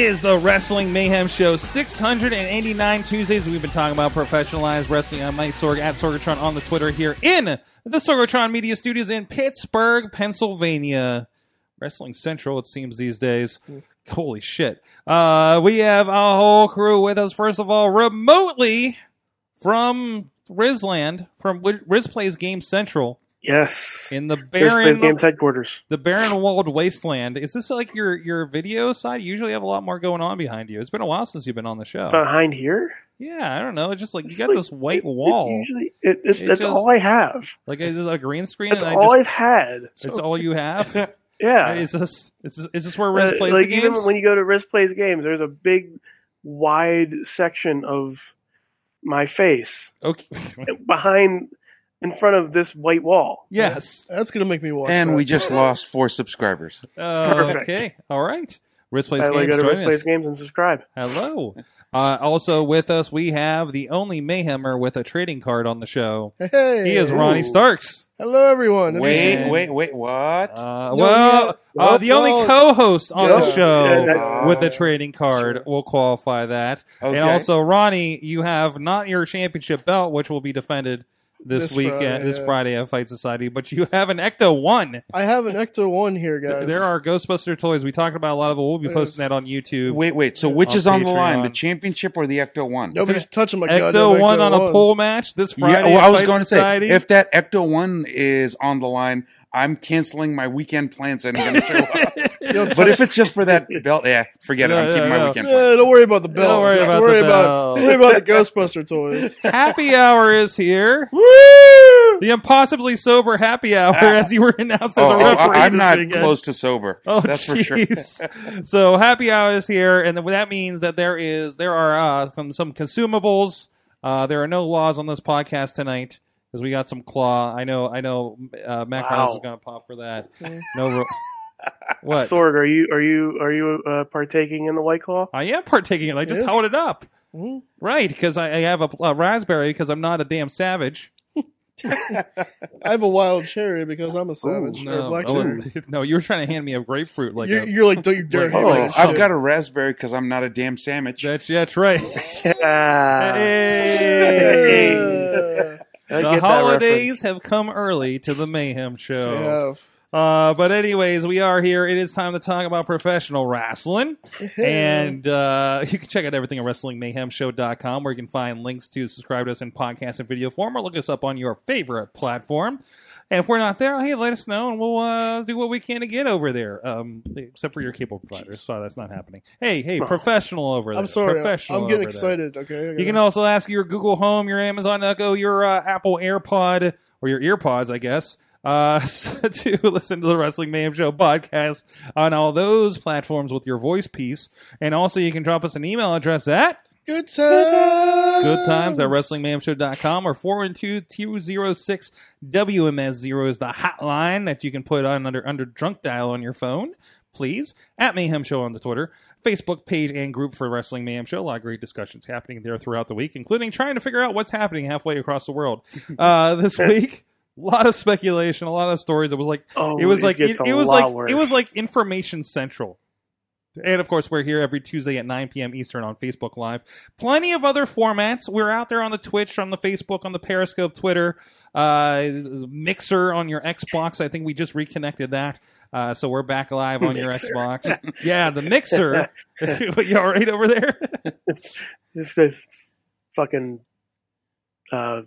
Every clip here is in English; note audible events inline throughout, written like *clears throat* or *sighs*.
Is the Wrestling Mayhem Show, 689 Tuesdays. We've been talking about professionalized wrestling. I'm Mike Sorg at Sorgatron on the Twitter here in the Sorgatron Media Studios in Pittsburgh, Pennsylvania. Wrestling Central, it seems these days. Holy shit. Uh, we have a whole crew with us. First of all, remotely from Rizland, from Riz Plays Game Central Yes. in the barren Games headquarters. the barren walled wasteland. Is this like your your video side? You usually have a lot more going on behind you. It's been a while since you've been on the show. Behind here? yeah, I don't know. It's just like you got like- this white it- it wall. usually, it, it's, It's that's just- all I have. like is this a green screen? That's and all I I've just had. it's all you have. *laughs* Yeah. Is this is this, is this where Riz Uh, plays like the even when you go to Riz Plays Games, there's a big, wide section of my face okay. *laughs* behind, in front of this white wall. yes. That's gonna make me watch. And that. we just lost four subscribers. Uh, Perfect. okay. All right. Riz plays By the games. go to Riz joining Plays us. Games and subscribe. Hello. Uh, also with us, we have the only Mayhemmer with a trading card on the show. Hey, He is Ronnie Ooh. Starks. Hello, everyone. Have you Wait, seen- wait, wait, what? Uh, No, well, yeah. uh, the only co-host on the yeah. show Yeah, that's- with a trading card Sure. will qualify that. Okay. And also, Ronnie, you have not your championship belt, which will be defended this, This weekend, Friday, this yeah. Friday at Fight Society, but you *laughs* have an Ecto One. I have an Ecto One here, guys. There are Ghostbuster toys. We talked about a lot of them. We'll be There's- posting that on YouTube. Wait, wait. So which On is on the line, the championship or the Ecto One? Nobody's touching my Ecto goddamn One Ecto on a One. pole match this Yeah, Friday. Oh, well, at I was Fight going to say Society. if that Ecto One is on the line, I'm canceling my weekend plans and I'm going to show up. Yo, but if it's just for that belt, yeah, forget it. I'm keeping no, my no. weekend plans. Yeah, don't worry about the belt. Don't worry Just about worry the about belt. worry about the Ghostbuster toys. *laughs* Happy Hour is here. Woo! The impossibly sober happy hour, as you were announced as Oh, a oh, referee. I- I'm not weekend. close to sober. Oh, That's for sure. jeez. so happy hour is here, and that means that there is there are uh, some some consumables. Uh, there are no laws on this podcast tonight because we got some claw. I know, I know. Uh, Mac Wow. Is going to pop for that. No, ro- what? Sorg, are you are you are you uh, partaking in the White Claw? I am partaking in. it. I just Yes. held it up. Mhm. Right, because I, I have a, a raspberry because I'm not a damn savage. *laughs* I have a wild cherry because I'm a savage or a No, black oh, cherry. *laughs* no, you were trying to hand me a grapefruit like you're, a, you're like, don't you dare like- hand Oh, me I've got a raspberry because I'm not a damn sandwich. That's that's right. Hey. Yeah. *laughs* I the get that holidays have come early to the Mayhem Show. Yeah. Uh, but anyways, we are here. It is time to talk about professional wrestling. And uh, *laughs* you can check out everything at WrestlingMayhemShow.com where you can find links to subscribe to us in podcast and video form or look us up on your favorite platform. And if we're not there, hey, let us know and we'll uh, do what we can to get over there. Um, except for your cable providers. Sorry, that's not happening. Hey, hey, professional over there. I'm sorry. Professional I'm getting over there. excited. Okay. You can also ask your Google Home, your Amazon Echo, your uh, Apple AirPod, or your EarPods, I guess, uh, *laughs* to listen to the Wrestling Mayhem Show podcast on all those platforms with your voice piece. And also, you can drop us an email address at good times. good times at WrestlingMayhemShow.com or 412-206 WMS0 is the hotline that you can put on under, under drunk dial on your phone. Please. At Mayhem Show on the Twitter. Facebook page and group for Wrestling Mayhem Show. A lot of great discussions happening there throughout the week, including trying to figure out what's happening halfway across the world. *laughs* Uh, this week, a *laughs* lot of speculation, a lot of stories. It was like Oh, it was it like it, it was like worse. it was like information central. And of course, we're here every Tuesday at 9 p.m. Eastern on Facebook Live. Plenty of other formats. We're out there on the Twitch, on the Facebook, on the Periscope, Twitter, uh, Mixer on your Xbox. I think we just reconnected that. Uh, so we're back live on your Xbox. *laughs* yeah, the Mixer. *laughs* you all right over there? This is fucking uh,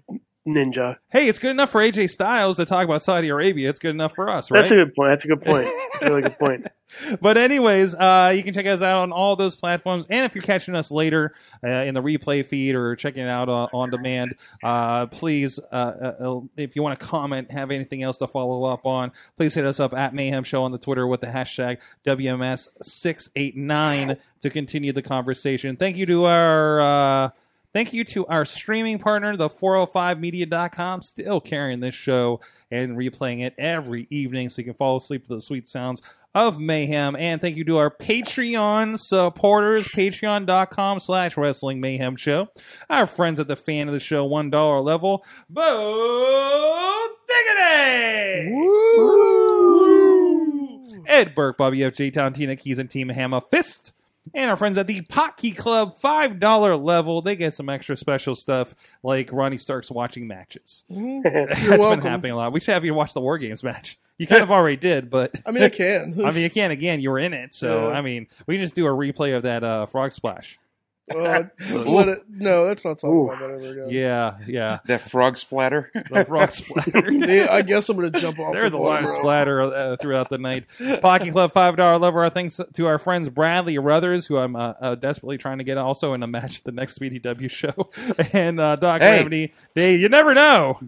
ninja. hey, it's good enough for AJ Styles to talk about Saudi Arabia. It's good enough for us, right? That's a good point. That's a good point. That's a really good point. *laughs* but anyways, uh, you can check us out on all those platforms. And if you're catching us later uh, in the replay feed or checking it out uh, on demand, uh, please, uh, uh, if you want to comment, have anything else to follow up on, please hit us up at Mayhem Show on the Twitter with the hashtag WMS689 to continue the conversation. Thank you to our. Thank you to our streaming partner, the 405media.com, still carrying this show and replaying it every evening so you can fall asleep to the sweet sounds of mayhem. And thank you to our Patreon supporters, patreon.com slash wrestling mayhem show. Our friends at the fan of the show, $1 level, Bo Diggity! Ed Burke, Bobby F. J. Town, Tina Keys, and Team Hammer Fist. And our friends at the Potkey Club, $5 level, they get some extra special stuff like Ronnie Stark's watching matches. *laughs* Mhm. *laughs* That's You're been happening a lot. We should have you watch the War Games match. You kind of *laughs* already did, but I mean, I can. I mean, you can again. You were in it, so Yeah. I mean, we can just do a replay of that uh, frog splash. Well, *laughs* just let it. No, let's not talk Ooh. about that ever again. Yeah, yeah, That frog splatter. *laughs* the frog *laughs* splatter. Yeah, I guess I'm gonna jump off. There's the a lot of splatter uh, throughout the night. Pocky Club five dollar level. Our thanks to our friends Bradley Ruthers, who I'm uh, uh, desperately trying to get also in a match at the next BDW show, and uh, Doc Hey. Gravity. Hey, you never know.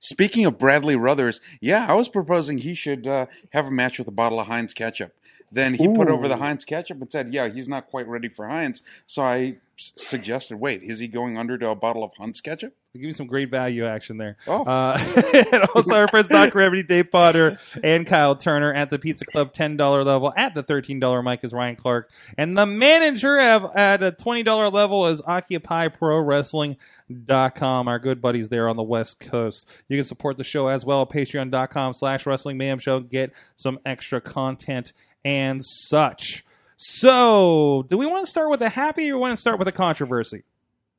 Speaking of Bradley Ruthers, yeah, I was proposing he should uh, have a match with a bottle of Heinz ketchup. Then he put over the Heinz ketchup and said, "Yeah, he's not quite ready for Heinz." So I s- suggested, "Wait, is he going under to a bottle of Heinz ketchup?" Give me some great value action there. Oh. Uh, *laughs* and also our friends Doc Gravity, Dave Potter, and Kyle Turner at the Pizza Club $10 level. At the $13 mic is Ryan Clark. And the manager at, at a $20 level is Occupy Pro Wrestling.com. Our good buddies there on the West Coast. You can support the show as well at patreon.com slash wrestling mayhem show. Get some extra content and such. So, do we want to start with a happy or want to start with a controversy?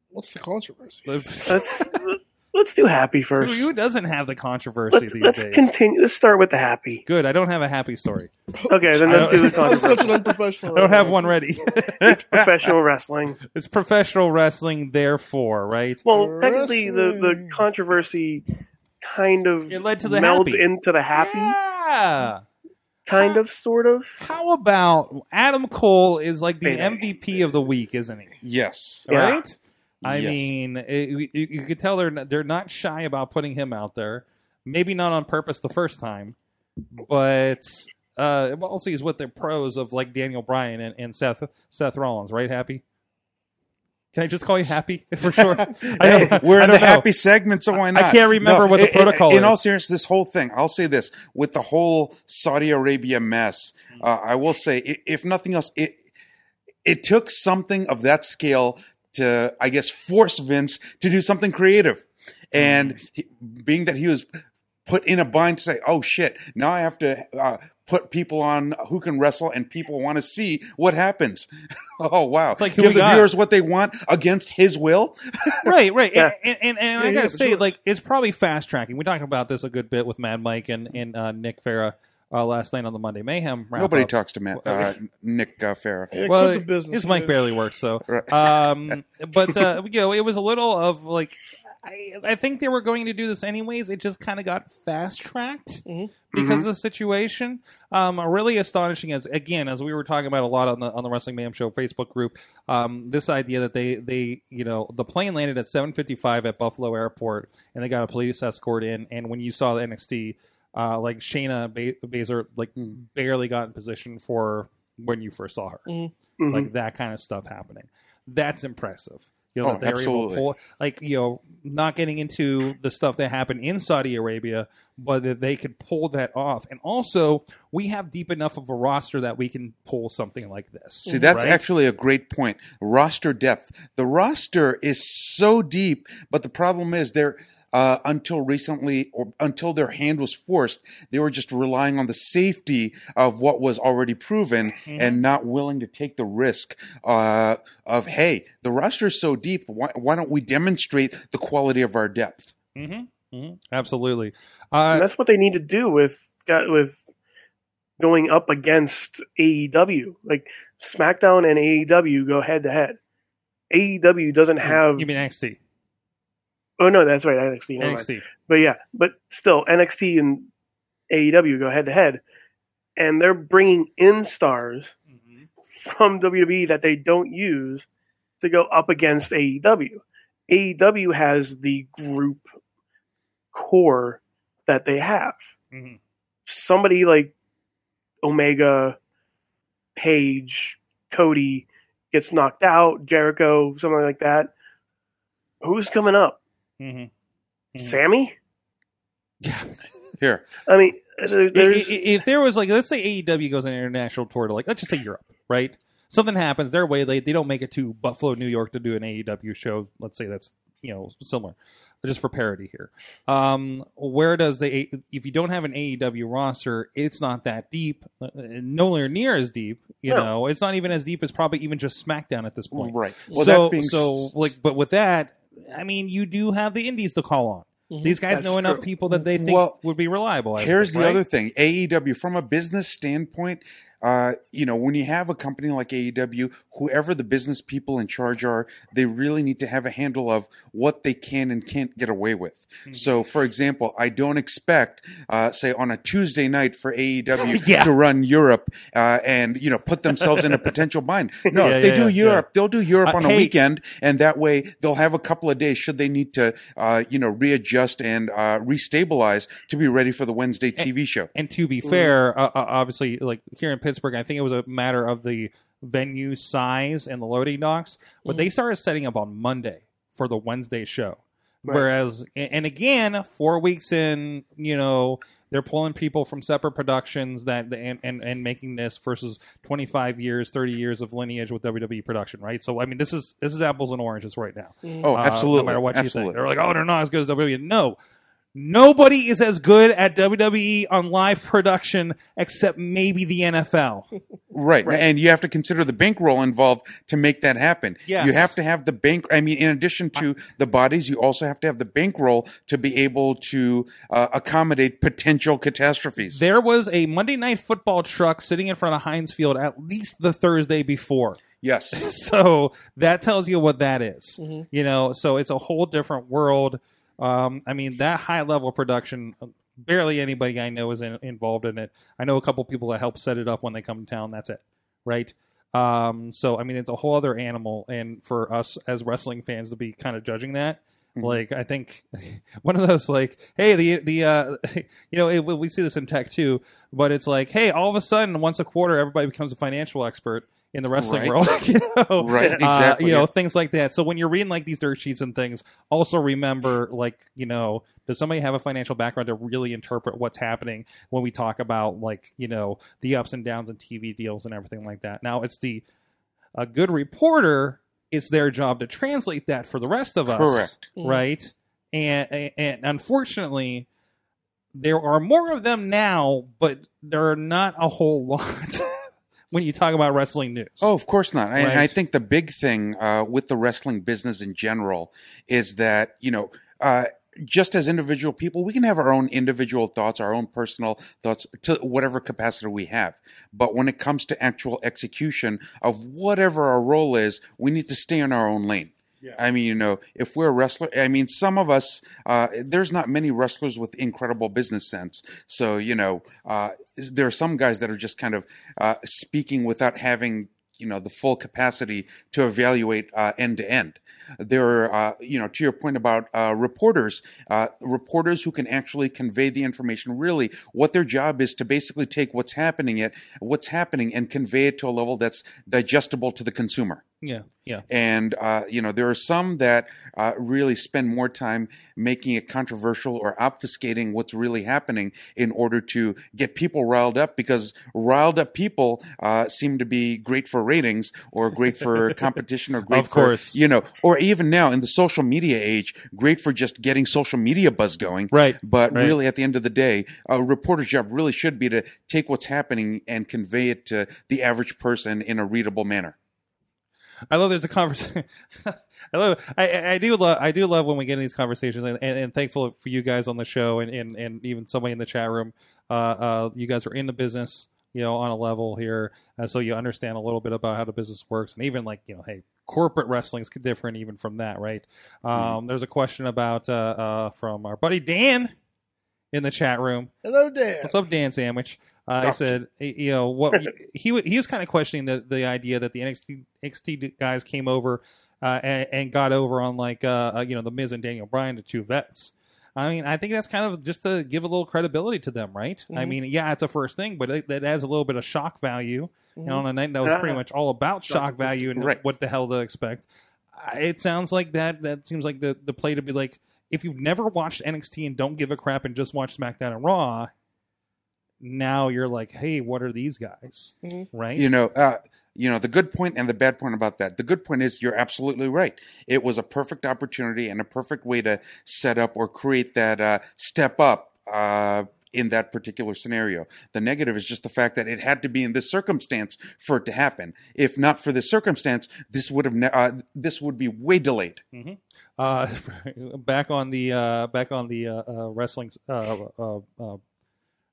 What's the controversy? Let's *laughs* let's do happy first. who doesn't have the controversy Let's these let's days? continue. Let's start with the happy. Good. I don't have a happy story. *laughs* Okay, then let's do the I'm such an controversy. unprofessional. *laughs* I don't have one ready. It's professional wrestling. it's professional wrestling, therefore, right? Well, technically, the the controversy kind of It led to the melds happy. into the happy, Yeah. Kind of, sort of. How about Adam Cole is like the MVP of the week, isn't he? Yes. Yeah. Right? I Yes. mean, it, you, you could tell they're not, they're not shy about putting him out there. Maybe not on purpose the first time, but uh, we'll see is what the pros of like Daniel Bryan and, and Seth Seth Rollins, right? Happy. Can I just call you Happy *laughs* for sure? *laughs* Hey, we're in the know. happy segment, so why not? I can't remember what the i- i- protocol In all seriousness, this whole thing, I'll say this: with the whole Saudi Arabia mess, Mm-hmm. uh, I will say, if nothing else, it it took something of that scale to, I guess, force Vince to do something creative, and Mm-hmm. he, being that he was put in a bind to say, "Oh shit, now I have to." Uh, Put people on who can wrestle, and people want to see what happens. *laughs* oh wow! It's like who give the got. viewers what they want against his will. *laughs* right, right. Yeah. And, and, and, and I gotta yeah, say, sure. like, it's probably fast tracking. We talked about this a good bit with Mad Mike and, and uh, Nick Farah uh, last night on the Monday Mayhem. wrap Nobody up. talks to Matt, uh, Nick uh, Farah. Yeah, well, quit the his mic barely works, so. Right. Um, but uh, *laughs* you know, it was a little of like, I, I think they were going to do this anyways. It just kind of got fast tracked Mhm. because of the situation. Um, really astonishing as again as we were talking about a lot on the on the Wrestling Mayhem Show Facebook group. Um, this idea that they they you know the plane landed at 7:55 at Buffalo Airport and they got a police escort in. And when you saw the NXT, uh, like Shayna ba- Baszler like barely got in position for when you first saw her Mhm. like that kind of stuff happening. That's impressive. You know, Oh, that they were able to pull, like you know, not getting into the stuff that happened in Saudi Arabia, but that they could pull that off. And also, we have deep enough of a roster that we can pull something like this. See, that's right? actually a great point. Roster depth. The roster is so deep, but the problem is they're uh, until recently or until their hand was forced, they were just relying on the safety of what was already proven Mm-hmm. and not willing to take the risk uh, of hey, the roster is so deep. Why, why don't we demonstrate the quality of our depth? Mhm, mhm, absolutely. and Uh, that's what they need to do with with going up against AEW. Like SmackDown and AEW go head to head. AEW doesn't have. you mean NXT? Oh no, that's right, NXT. never mind. But yeah, but still, NXT and AEW go head to head, and they're bringing in stars from WWE that they don't use to go up against AEW. AEW has the group core that they have. Mhm. Somebody like Omega, Page, Cody gets knocked out, Jericho, something like that. Who's coming up? Mhm. Mhm. Sammy? Yeah. *laughs* Here, I mean, there- I- i- there's if there was like, let's say AEW goes on an international tour to like, let's just say Europe, right? Something happens, they're way late. They don't make it to Buffalo, New York to do an AEW show. Let's say that's you know similar, just for parody here. Um, where does the if you don't have an AEW roster, it's not that deep, uh, nowhere near as deep. You No. know, it's not even as deep as probably even just SmackDown at this point. right. Well, so, that being so like, but with that, I mean, you do have the indies to call on. Mhm. These guys That's know enough true. people that they think Well, would be reliable. I Here's think, the right? other thing AEW, from a business standpoint, uh, you know, when you have a company like AEW, whoever the business people in charge are, they really need to have a handle of what they can and can't get away with. Hmm. So, for example, I don't expect, uh, say, on a Tuesday night for AEW *laughs* Yeah. to run Europe uh, and, you know, put themselves in a potential bind. *laughs* No, Yeah, if they yeah, do Europe, they'll do Europe Uh, on a weekend, and that way they'll have a couple of days should they need to, uh, you know, readjust and uh, restabilize to be ready for the Wednesday TV show. And to Mm. be fair, uh, uh, obviously, like here in Pittsburgh, I think it was a matter of the venue size and the loading docks, but Mm. they started setting up on Monday for the Wednesday show. Right. Whereas, and and again, four weeks in, you know, they're pulling people from separate productions that and, and and making this versus 25 years 30 years of lineage with WWE production right so I mean this is this is apples and oranges right now Oh, Uh, absolutely. no matter what you think they're like oh they're not as good as WWE no Nobody is as good at WWE on live production except maybe the NFL. *laughs* Right. Right. And you have to consider the bankroll involved to make that happen. Yes. You have to have the bank. I mean, in addition to the bodies, you also have to have the bankroll to be able to uh, accommodate potential catastrophes. There was a Monday Night Football truck sitting in front of Heinz Field at least the Thursday before. yes. *laughs* So that tells you what that is. Mhm. You know, so it's a whole different world. Um, I mean, that high level production, barely anybody I know is in, involved in it. I know a couple people that help set it up when they come to town. That's it, right? Um, so I mean, it's a whole other animal, and for us as wrestling fans to be kind of judging that, Mhm. like I think *laughs* one of those like, hey, the the uh, *laughs* you know, it, we see this in tech too, but it's like, hey, all of a sudden, once a quarter, everybody becomes a financial expert in the wrestling Right. world, *laughs* you know, Right, Uh, you know, yeah. things like that. So when you're reading like these dirt sheets and things, also remember, like, you know, does somebody have a financial background to really interpret what's happening when we talk about like, you know, the ups and downs and TV deals and everything like that? Now, it's the a good reporter. It's their job to translate that for the rest of us, Correct. right? And, and and unfortunately, there are more of them now, but there are not a whole *laughs* lot when you talk about wrestling news. Oh, of course not. And I think the big thing uh, with the wrestling business in general is that, you know, uh, just as individual people, we can have our own individual thoughts, our own personal thoughts to whatever capacity we have. But when it comes to actual execution of whatever our role is, we need to stay in our own lane. Yeah. I mean, you know, if we're a wrestler, I mean, some of us, uh, there's not many wrestlers with incredible business sense. So, you know, uh, there are some guys that are just kind of uh, speaking without having, you know, the full capacity to evaluate uh, end to end. There are, uh, you know, to your point about uh, reporters, uh, reporters who can actually convey the information. Really, what their job is to basically take what's happening it, what's happening, and convey it to a level that's digestible to the consumer yeah, yeah. and uh, you know there are some that uh, really spend more time making it controversial or obfuscating what's really happening in order to get people riled up because riled up people uh, seem to be great for ratings or great for *laughs* competition or great Of course. for you know or even now in the social media age great for just getting social media buzz going Right. but Right. really, at the end of the day, a reporter's job really should be to take what's happening and convey it to the average person in a readable manner. I love there's a conversation. *laughs* I love. I, I do love. I do love when we get in these conversations, and, and, and thankful for you guys on the show, and, and, and even somebody in the chat room. Uh, uh, you guys are in the business, you know, on a level here, uh, so you understand a little bit about how the business works, and even like you know, hey, corporate wrestling's different even from that, right? Um, There's a question about uh, uh, from our buddy Dan in the chat room. Hello, Dan. What's up, Dan Sandwich? I said, you know, what *laughs* he he was kind of questioning the the idea that the NXT NXT guys came over uh, and, and got over on like uh, uh, you know the Miz and Daniel Bryan, the two vets. I mean, I think that's kind of just to give a little credibility to them, right? I Mm-hmm. Mhm. mean, yeah, it's a first thing, but it, that adds a little bit of shock value. You know, on a night that was pretty much all about shock value and Right. what the hell to expect. It sounds like that. That seems like the the play to be like, if you've never watched NXT and don't give a crap and just watch SmackDown and Raw, now you're like, hey, what are these guys? Mhm. Right? you know uh, you know the good point and the bad point about that the good point is you're absolutely right it was a perfect opportunity and a perfect way to set up or create that uh, step up uh, in that particular scenario the negative is just the fact that it had to be in this circumstance for it to happen if not for this circumstance this would have ne- uh, this would be way delayed uh, *laughs* back on the uh, back on the uh, uh, wrestling uh, uh, uh,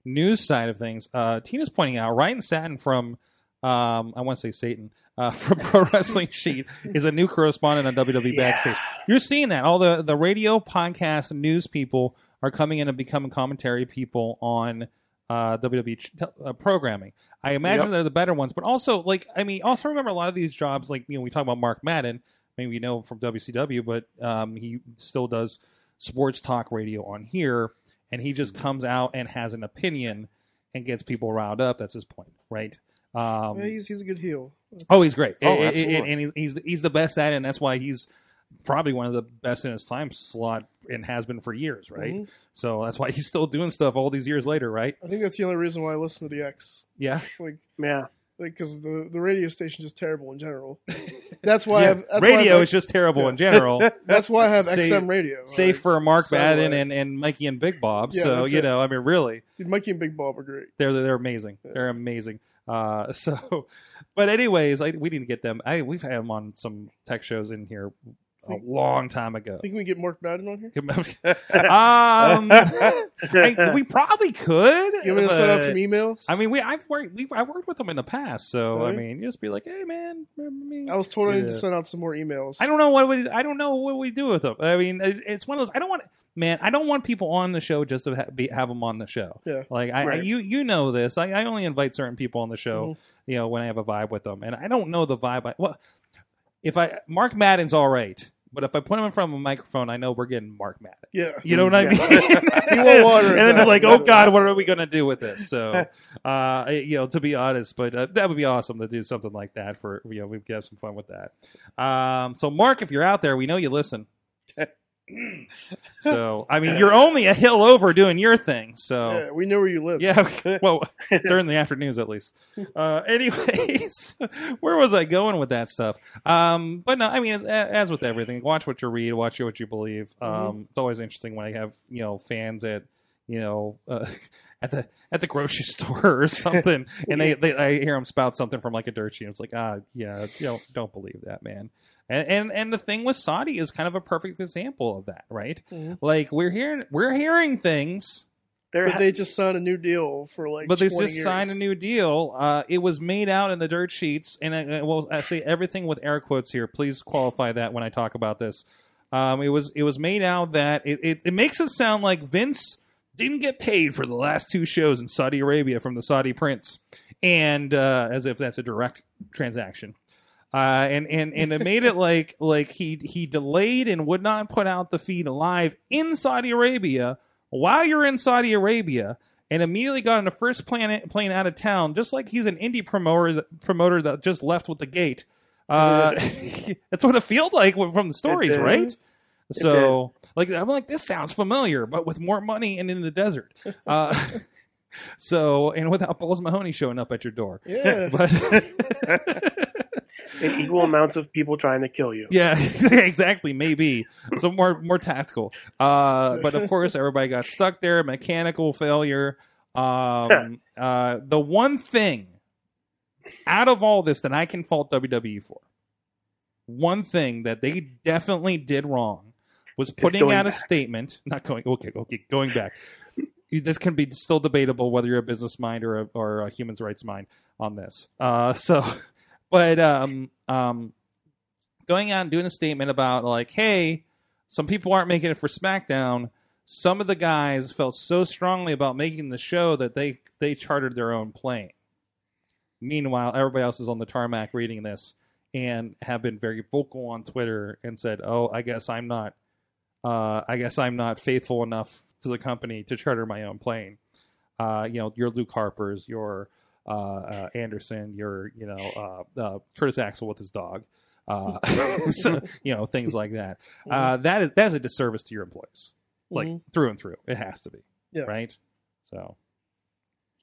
news side of things, uh, Tina's pointing out Ryan Satin from um, I want to say Satan uh, *laughs* from Pro Wrestling Sheet is a new correspondent on WWE Yeah. Backstage. You're seeing that all the the radio, podcast, news people are coming in and becoming commentary people on uh, WWE ch- uh, programming. I imagine Yep. they're the better ones, but also like I mean, also remember a lot of these jobs. Like you know, we talk about Mark Madden. Maybe you know him from WCW, but um, he still does sports talk radio on here, and he just comes out and has an opinion and gets people riled up. That's his point, right? Um, Yeah, he's he's a good heel. oh, he's great, Oh, And- and, absolutely. and he's he's he's the best at it, and that's why he's probably one of the best in his time slot and has been for years, right? Mhm. So that's why he's still doing stuff all these years later, right? I think that's the only reason why I listen to the X. Yeah, Like, Yeah. Like because the the radio station is just terrible in general. *laughs* That's why I have that's why I radio have, is just terrible Yeah. in general. *laughs* that's why I have Save- XM radio. Safe Like, for Mark. Madden and, and Mikey and Big Bob. Yeah, so you it. know, I mean, really, dude, Mikey and Big Bob are great. they're they're amazing. They're amazing. Uh, *laughs* so, but anyways, I, we need to get them. I we've had them on some tech shows in here a long time ago. Think we get Mark Madden on here? *laughs* um, *laughs* I, we probably could. You want me to send out some emails? I mean, we I've worked we I've worked with them in the past, so I mean, you just be like, hey man, remember me? I was told I need to send out some more emails. I don't know what we I don't know what we do with them. I mean, it, it's one of those. I don't want man. I don't want people on the show just to ha- be, have them on the show. Yeah. Like I, I you you know this. I, I only invite certain people on the show. Mhm. You know when I have a vibe with them, and I don't know the vibe. I, well, if I Mark Madden's all right, but if I put him in front of a microphone, I know we're getting Mark mad. Yeah. You know what I mean? *laughs* *laughs* He won't water and then it's like, oh God, what are we gonna do with this? So, *laughs* uh, you know, to be honest, but uh, that would be awesome to do something like that for you know we could have some fun with that. Um, so, Mark, if you're out there, we know you listen. So, I mean, *laughs* you're only a hill over doing your thing. So, Yeah, we know where you live. yeah, *laughs* well, during the afternoons at least. Uh, *laughs* anyways, where was I going with that stuff? Um, but no, I mean, as, as with everything, watch what you read, watch what you believe. Um, It's always interesting when I have you know fans at you know uh, at the at the grocery store or something, and they, they I hear them spout something from like a dirt sheet. It's like, ah, yeah, you don't don't believe that, man. And, and and the thing with Saudi is kind of a perfect example of that, right? Mhm. Like we're hearing we're hearing things But they just signed a new deal for like. but they just years. signed a new deal. Uh, it was made out in the dirt sheets, and I, I will I say everything with air quotes here. Please qualify that when I talk about this. Um, it was it was made out that it, it, it makes it sound like Vince didn't get paid for the last two shows in Saudi Arabia from the Saudi prince, and uh, as if that's a direct transaction. Uh, and, and, and it made it like *laughs* like he he delayed and would not put out the feed live in Saudi Arabia while you're in Saudi Arabia and immediately got on the first plane plane out of town, just like he's an indie promoter promoter that just left with the gate. Uh, *laughs* that's what it felt like from the stories, right? So, like, I'm like, this sounds familiar, but with more money and in the desert. Uh, *laughs* so, and without Balls Mahoney showing up at your door, Yeah. but and equal amounts of people trying to kill you. *laughs* yeah, *laughs* exactly, maybe so more more tactical. Uh, but of course, everybody got stuck there. Mechanical failure. Um, uh, the one thing out of all this that I can fault WWE for, one thing that they definitely did wrong was putting out a statement. Not going. Okay, okay, going back. This can be still debatable whether you're a business mind or a, or a human rights mind on this. Uh, so, *laughs* but um, um, going out and doing a statement about like, hey, some people aren't making it for SmackDown, some of the guys felt so strongly about making the show that they they chartered their own plane. Meanwhile, everybody else is on the tarmac reading this and have been very vocal on Twitter and said, "Oh, I guess I'm not, uh, I guess I'm not faithful enough to the company to charter my own plane." Uh, you know, your Luke Harper's, your Anderson, your you know uh, uh, Curtis Axel with his dog, uh, *laughs* *laughs* so, you know things like that. *laughs* Uh, that is that is a disservice to your employees, like Mhm. through and through. It has to be, Yeah. right? So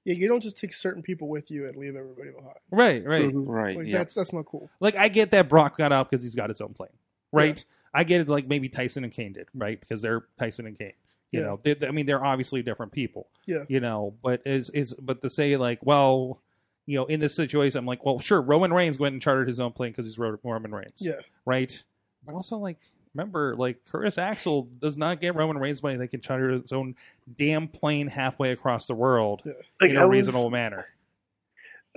Yeah, you don't just take certain people with you and leave everybody behind. right, right. Mhm. Right. Like yeah. that's that's not cool. Like I get that Brock got out because he's got his own plane, right? I get it, like maybe Tyson and Cain did, right? Because they're Tyson and Cain. You Yeah. know, they, I mean, they're obviously different people. Yeah. You know, but is is but to say like, well, you know, in this situation, I'm like, well, sure, Roman Reigns went and chartered his own plane because he's Ro- Roman Reigns, Yeah. right? But also, like, remember, like Curtis Axel does not get Roman Reigns money; they can charter his own damn plane halfway across the world Like in I a was, reasonable manner.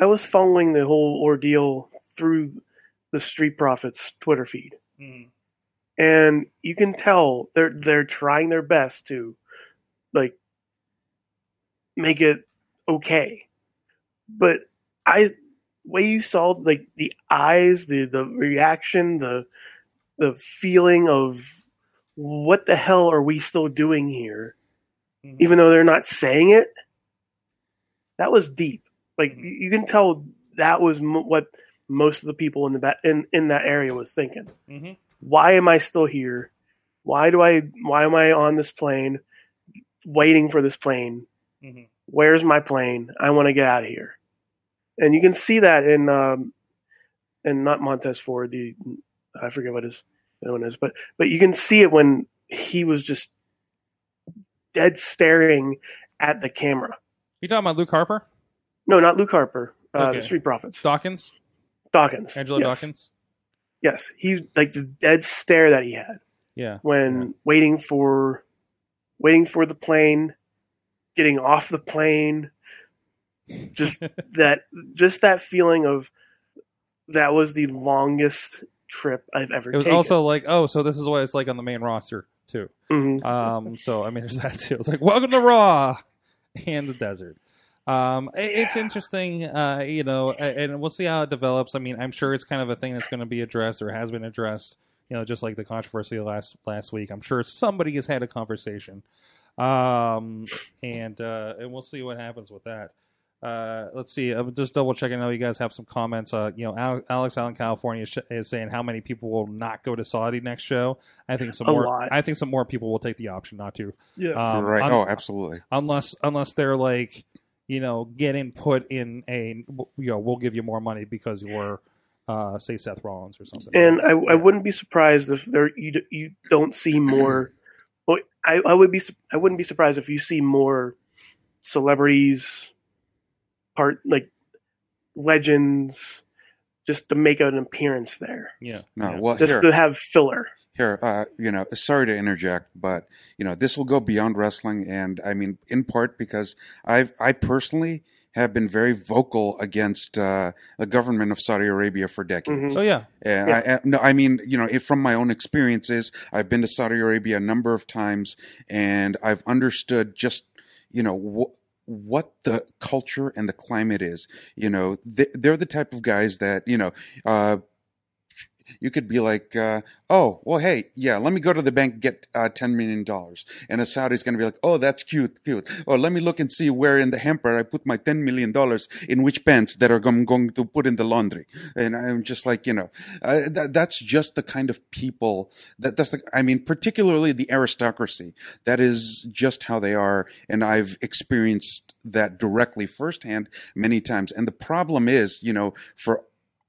I was following the whole ordeal through the Street Profits Twitter feed, Mm. And you can tell they're they're trying their best to like make it okay. But I way you saw like the eyes, the the reaction, the the feeling of what the hell are we still doing here? Mhm. Even though they're not saying it, that was deep. Like you you can tell that was m- what most of the people in the ba- in in that area was thinking hmm why am I still here? Why do I why am I on this plane waiting for this plane? hmm Where's my plane? I want to get out of here. And you can see that in um and not Montez Ford, the I forget what his one is, but but you can see it when he was just dead staring at the camera. You talking about Luke Harper, No, not Luke Harper, uh, Okay. the Street Profits. Dawkins, Dawkins. Angelo yes. Dawkins? Yes. He like the dead stare that he had. Yeah. when Yeah. waiting for waiting for the plane, getting off the plane, just *laughs* that just that feeling of that was the longest trip I've ever It was taken. also like, oh, so this is what it's like on the main roster too. Mhm. Um, so I mean, there's that too. It's like, welcome to Raw and the desert. Um, it- it's interesting, uh, you know, and we'll see how it develops. I mean, I'm sure it's kind of a thing that's going to be addressed or has been addressed. You know, just like the controversy last last week. I'm sure somebody has had a conversation, um, and uh, and we'll see what happens with that. Uh, let's see. I'm just double checking. I know you guys have some comments. Uh, you know, Al- Alex out in California sh- is saying how many people will not go to Saudi next show. I think some A more. lot. I think some more people will take the option not to. Yeah. Um, right. un- oh, absolutely. unless unless they're like, you know, getting put in a, you know, we'll give you more money because you're, uh, say Seth Rollins or something. and I, I wouldn't be surprised if there you you don't see more. *clears throat* Well, I, I would be I wouldn't be surprised if you see more celebrities, part like legends, just to make an appearance there, yeah, No, yeah. well, just here, to have filler. here, uh, you know, sorry to interject, but you know, this will go beyond wrestling, and I mean, in part because I've, I personally have been very vocal against uh, the government of Saudi Arabia for decades. Mhm. So yeah, Uh, I, I, no, I mean, you know, if from my own experiences, I've been to Saudi Arabia a number of times, and I've understood just, you know, wh- what the culture and the climate is. You know, they, they're the type of guys that, you know, uh, you could be like, uh, oh, well, hey, yeah, let me go to the bank get uh, $10 million. And a Saudi's going to be like, oh, that's cute, cute. Or let me look and see where in the hamper I put my $10 million in which pants that are I'm going to put in the laundry. And I'm just like, you know, uh, that, that's just the kind of people that that's the, I mean, particularly the aristocracy. That is just how they are. And I've experienced that directly firsthand many times. And the problem is, you know, for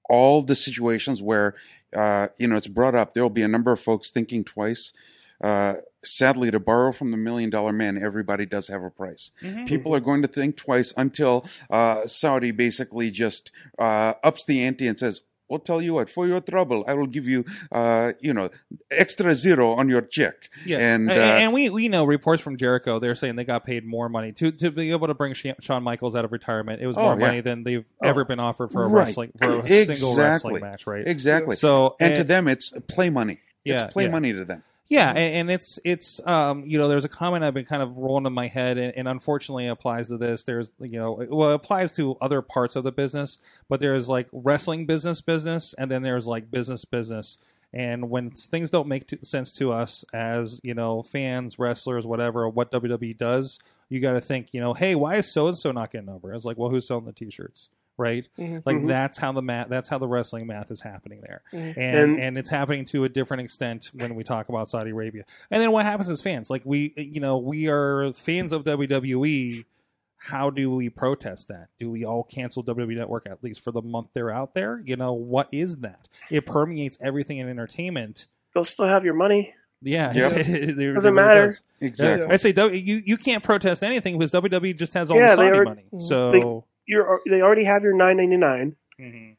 all the situations where uh, you know it's brought up, there will be a number of folks thinking twice. Uh, sadly, to borrow from the million dollar man, everybody does have a price. Mhm. People are going to think twice until uh, Saudi basically just uh, ups the ante and says, "I'll tell you what, for your trouble, I will give you, uh, you know, extra zero on your check." yeah, And, and, uh, and we we know reports from Jericho. They're saying they got paid more money to to be able to bring Shawn Michaels out of retirement. It was Oh, more yeah. money than they've Oh. ever been offered for a Right. wrestling for a single wrestling match, right? Exactly. So and to them, it's play money. Yeah, it's play yeah. money to them. Yeah, and, and it's it's um you know there's a comment I've been kind of rolling in my head, and, and unfortunately it applies to this. There's you know well it applies to other parts of the business, but there's like wrestling business business, and then there's like business business. And when things don't make t- sense to us as you know fans, wrestlers, whatever, what WWE does, you got to think you know, hey, why is so and so not getting over? It's like, well, who's selling the T-shirts, right? Mhm. Like Mhm. that's how the math, that's how the wrestling math is happening there Mhm. and, And- and it's happening to a different extent when we talk about Saudi Arabia. And then what happens as fans? Like we, you know, we are fans of WWE. How do we protest that? Do we all cancel WWE Network at least for the month they're out there? You know, what is that? It permeates everything in entertainment. They'll still have your money. Yeah, Yep. *laughs* it- it Doesn't matter. does. Exactly. I say W- you you can't protest anything because WWE just has all Yeah, the Saudi are- money. Mhm. So You're they already have your nine ninety nine. Mhm.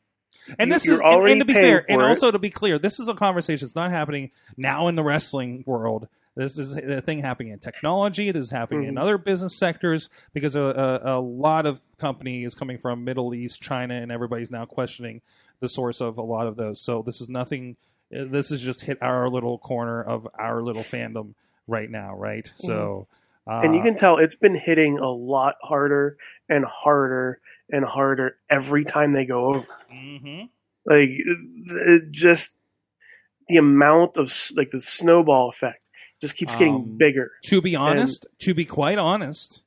And You- this is, and, and to be fair, and it. also to be clear, this is a conversation that's not happening now in the wrestling world. This is a thing happening in technology. This is happening in Mhm. other business sectors because a, a, a lot of company is coming from Middle East, China, and everybody's now questioning the source of a lot of those. So this is nothing. This is just hit our little corner of our little fandom right now, right? So, uh, and you can tell it's been hitting a lot harder and harder and harder every time they go over. mhm. Like it just the amount of like the snowball effect just keeps getting Um, bigger. To be honest, to be quite honest,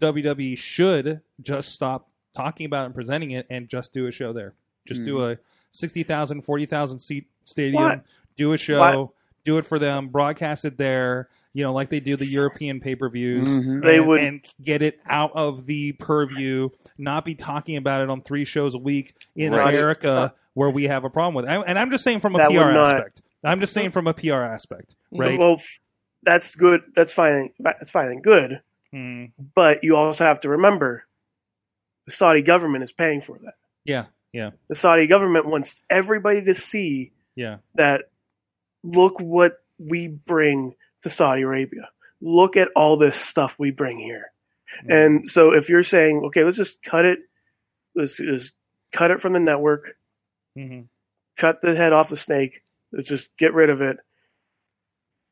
WWE should just stop talking about it and presenting it and just do a show there. Just do a 60,000, 40,000 seat stadium, What? do a show, do it for them, broadcast it there, you know, like they do the European pay per views. Mhm. They would- and get it out of the purview, not be talking about it on three shows a week in Right. America where we have a problem with it. And I'm just saying from a That PR not- aspect. I'm just saying from a PR aspect, right? Well, that's good. That's fine. That's fine and good. Mm, But you also have to remember the Saudi government is paying for that. yeah, yeah, The Saudi government wants everybody to see yeah. that look what we bring to Saudi Arabia. Look at all this stuff we bring here. Mm-hmm. And so if you're saying, okay, let's just cut it, let's just cut it from the network, hmm cut the head off the snake, let's just get rid of it.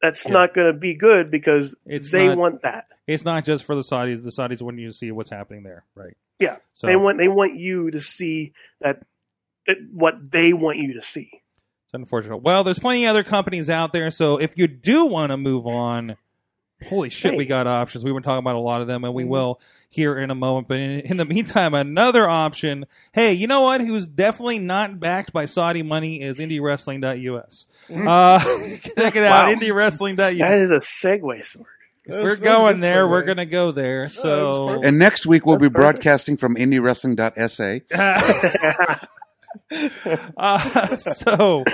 That's Yeah. not going to be good because It's they not- want that. It's not just for the Saudis. The Saudis want you to see what's happening there, right? Yeah. So They want they want you to see that, that what they want you to see. It's unfortunate. Well, there's plenty of other companies out there. So if you do want to move on, holy shit, we got options. We've been talking about a lot of them, and we Mhm. will here in a moment. But in, in the meantime, another option. Hey, you know what? Who's definitely not backed by Saudi money is IndieWrestling.us. Mm-hmm. Uh, *laughs* check it out, Wow. IndieWrestling.us. That is a segue, Sorg. That was- We're that was a going good there. We're going to go there. So. perfect. And next week we'll be That's perfect. broadcasting from IndieWrestling.sa. *laughs* *laughs* uh, *laughs* so,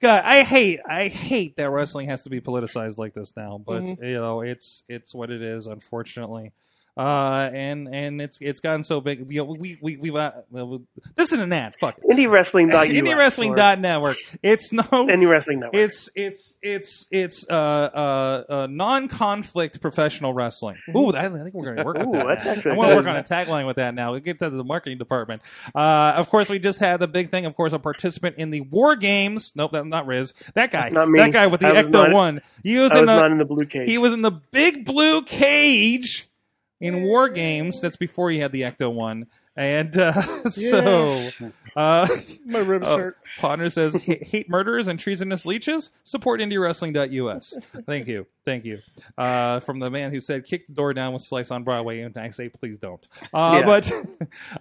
God, I hate, I hate that wrestling has to be politicized like this now. But Mhm. you know, it's it's what it is, unfortunately. Uh, and and it's it's gotten so big. We we we we've uh, well, this is an ad. Fuck it. IndieWrestling.us. *laughs* IndieWrestling.network. It's no. Indie Wrestling Network. It's it's it's it's uh uh, uh non-conflict professional wrestling. Ooh, I, I think we're going to work on that. that's now. actually I want to work on a tagline with that now. We'll get that to the marketing department. Uh, of course, we just had the big thing. Of course, a participant in the War Games. Nope, that's not Riz. That guy. Not me. That guy with the Ecto One. He was I in was the not in the blue cage. he was in the big blue cage in War Games. That's before he had the Ecto One. And uh, *laughs* so, uh, *laughs* My ribs Oh, hurt. Podner says, *laughs* hate murderers and treasonous leeches? Support IndieWrestling.us. Thank you. Thank you. Uh, from the man who said, kick the door down with Slice on Broadway. And I say, please don't. Uh, Yeah. But,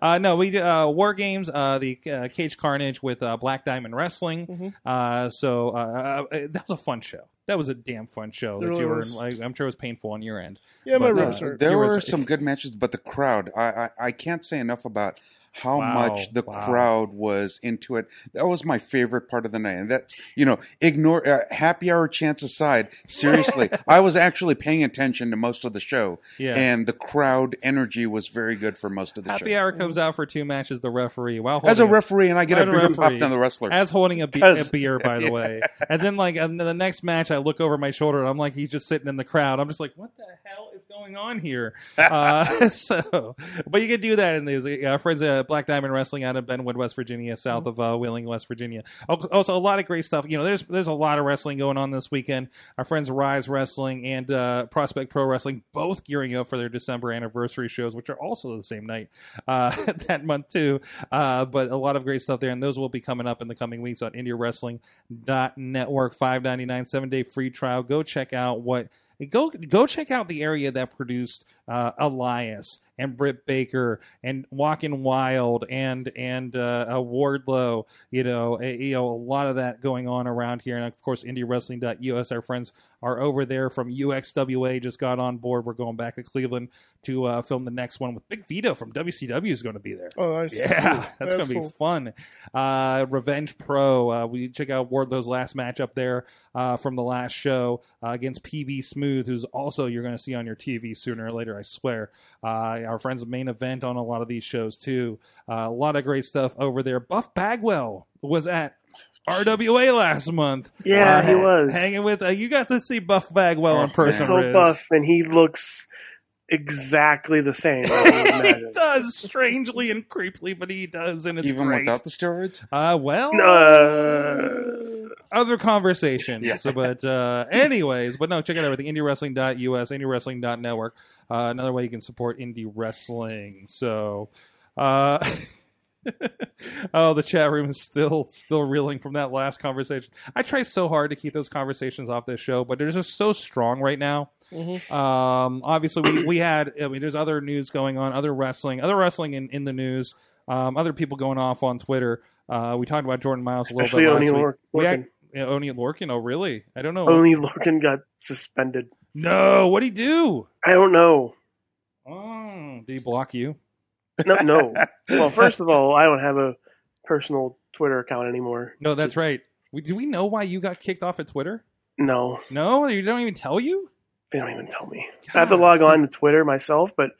uh, no, we uh, War Games, uh, the uh, Cage Carnage with uh, Black Diamond Wrestling. Mhm. Uh, so uh, uh, that was a fun show. That was a damn fun show. That really you were, was. like, I'm sure it was painful on your end. Yeah, my But, uh, hurt. There were- were some good matches, but the crowd, I, I, I can't say enough about how Wow, much the wow. crowd was into it. That was my favorite part of the night. And that, you know, ignore uh, happy hour chance aside, seriously, *laughs* I was actually paying attention to most of the show. Yeah. And the crowd energy was very good for most of the Happy show. Happy hour comes out for two matches. The referee, while As a referee, and I get a bigger referee. pop than the wrestlers. as holding a, be- a beer, by the *laughs* way. And then, like, and then the next match, I look over my shoulder and I'm like, he's just sitting in the crowd. I'm just like, what the hell is going on here? *laughs* Uh, so, but you can do that in these. Our friends Black Diamond Wrestling out of Benwood, West Virginia, south of uh, Wheeling, West Virginia. Al- Also, a lot of great stuff. You know, there's there's a lot of wrestling going on this weekend. Our friends Rise Wrestling and uh, Prospect Pro Wrestling both gearing up for their December anniversary shows, which are also the same night uh, *laughs* that month too. Uh, but a lot of great stuff there, and those will be coming up in the coming weeks on IndieWrestling.network. Five ninety nine, seven day free trial. Go check out what. Go go check out the area that produced uh, Elias and Britt Baker and Walking Wild and and uh, uh, Wardlow. You know, a, you know a lot of that going on around here, and of course, IndieWrestling.us. Our friends are over there from UXWA. Just got on board. We're going back to Cleveland to uh, film the next one with Big Vito from WCW is going to be there. Oh, nice. Yeah, *laughs* that's, gonna be fun. Uh, Revenge Pro. Uh, we check out Wardlow's last match up there uh, from the last show uh, against PB Smooth, who's also you're going to see on your TV sooner or later. I swear. Our friends main event on a lot of these shows too. Uh, a lot of great stuff over there. Buff Bagwell was at. RWA last month. Yeah, Uh, he was. hanging with. Uh, you got to see Buff Bagwell Oh, in person. so Riz. buff, and he looks exactly the same. as you would *laughs* he does strangely and creepily, but he does, and it's Even great. without the steroids? Uh, well, Uh, other conversations. Yeah. So, but uh, anyways, but no, check out everything. IndieWrestling.us, IndieWrestling.network. Uh, another way you can support indie wrestling. So, uh, *laughs* oh, the chat room is still still reeling from that last conversation. I try so hard to keep those conversations off this show, but they're just so strong right now. Mhm. Um, obviously, we, we had. I mean, there's other news going on, other wrestling, other wrestling in, in the news. Um, other people going off on Twitter. Uh, we talked about Jordan Miles a little Especially bit last O'Neal week. Lor- We had yeah, Oney Lorcan. Oh, really? I don't know. Oney Lorcan got suspended. No, what'd he do? I don't know. Oh, did he block you? No, no. *laughs* well, first of all, I don't have a personal Twitter account anymore. No, that's right. We, do we know why you got kicked off at Twitter? No, No, they don't even tell you. they don't even tell me. I have to log on to Twitter myself, but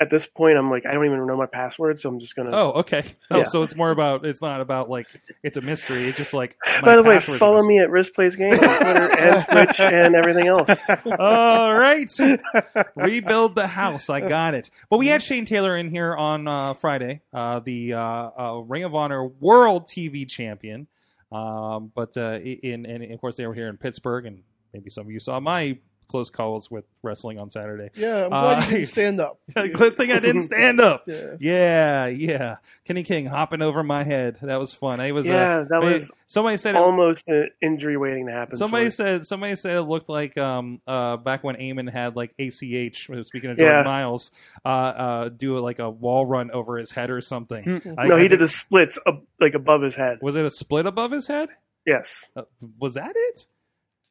at this point, I'm like, I don't even know my password, so I'm just gonna. Oh, okay. Oh, Yeah. so it's more about. It's not about like it's a mystery. It's just like. By the way, follow me at Risk Plays on Twitter and *laughs* Twitch and everything else. All right. *laughs* Rebuild the house. I got it. But we had Shane Taylor in here on uh, Friday, uh, the uh, uh, Ring of Honor World TV Champion. Um, but uh, in and of course they were here in Pittsburgh, and maybe some of you saw my close calls with wrestling on Saturday. Yeah, I'm glad Uh, you didn't stand up. *laughs* Good thing I didn't *laughs* stand up. Yeah. Yeah, yeah. Kenny King hopping over my head. That was fun. I was. Yeah, uh, that I- was somebody said. It, almost an injury waiting to happen. somebody sort said. Somebody said it looked like um uh back when Eamon had like ACH. Speaking of Yeah. Jordan Miles, uh uh do like a wall run over his head or something. Hmm. I- no, I he did think- the splits up, like above his head. Was it a split above his head? Yes. Uh, was that it?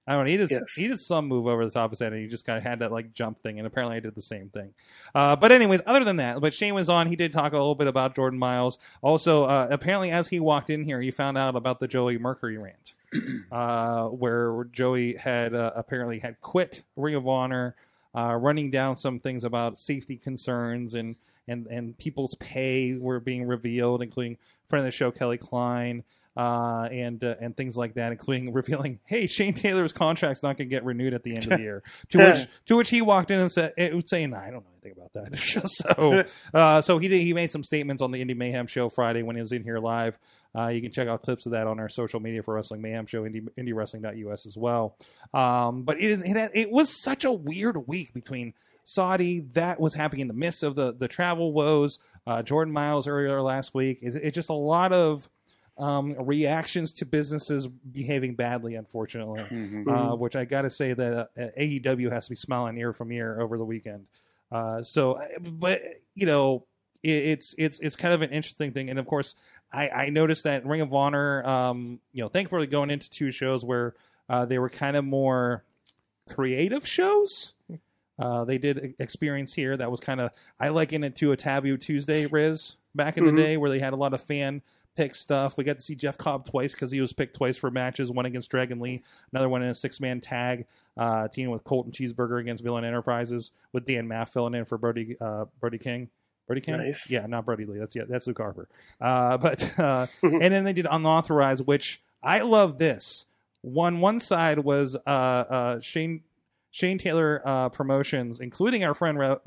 I don't know. He did, Yes. he did some move over the top of his head, and he just kind of had that like jump thing. And apparently, I did the same thing. Uh, but anyways, other than that, but Shane was on. He did talk a little bit about Jordan Miles. Also, uh, apparently, as he walked in here, he found out about the Joey Mercury rant, *clears throat* uh, where Joey had uh, apparently had quit Ring of Honor, uh, running down some things about safety concerns and and and people's pay were being revealed, including friend of the show Kelly Klein uh, and uh, and things like that, including *laughs* revealing, "Hey, Shane Taylor's contract's not going to get renewed at the end of the *laughs* year." to which to which he walked in and said, it, saying, "I don't know anything about that." *laughs* so uh, so he did, he made some statements on the Indie Mayhem show Friday when he was in here live. Uh, you can check out clips of that on our social media for Wrestling Mayhem Show, indie, IndieWrestling.us as well. Um, but it, is, it, had- it was such a weird week between Saudi that was happening in the midst of the the travel woes. Uh, Jordan Miles earlier last week. It's, it's just a lot of um, reactions to businesses behaving badly, unfortunately. Mhm. Uh, which I got to say that uh, AEW has to be smiling ear from ear over the weekend. Uh, so, but you know, it, it's it's it's kind of an interesting thing, and of course, I, I noticed that Ring of Honor, um, you know, thankfully going into two shows where uh, they were kind of more creative shows. Uh, they did experience here that was kind of I liken it to a Taboo Tuesday Riz back in Mhm. the day where they had a lot of fan pick stuff. We got to see Jeff Cobb twice because he was picked twice for matches, one against Dragon Lee, another one in a six man tag, uh, teaming with Colton Cheeseburger against Villain Enterprises with Dan Maff filling in for Brody uh, Brody King. Brody King, Nice. yeah, not Brody Lee. That's yeah, that's Luke Harper. Uh, *laughs* but uh, *laughs* and then they did unauthorized, which I love. This one one side was uh, uh, Shane Shane Taylor uh, Promotions, including our friend Re-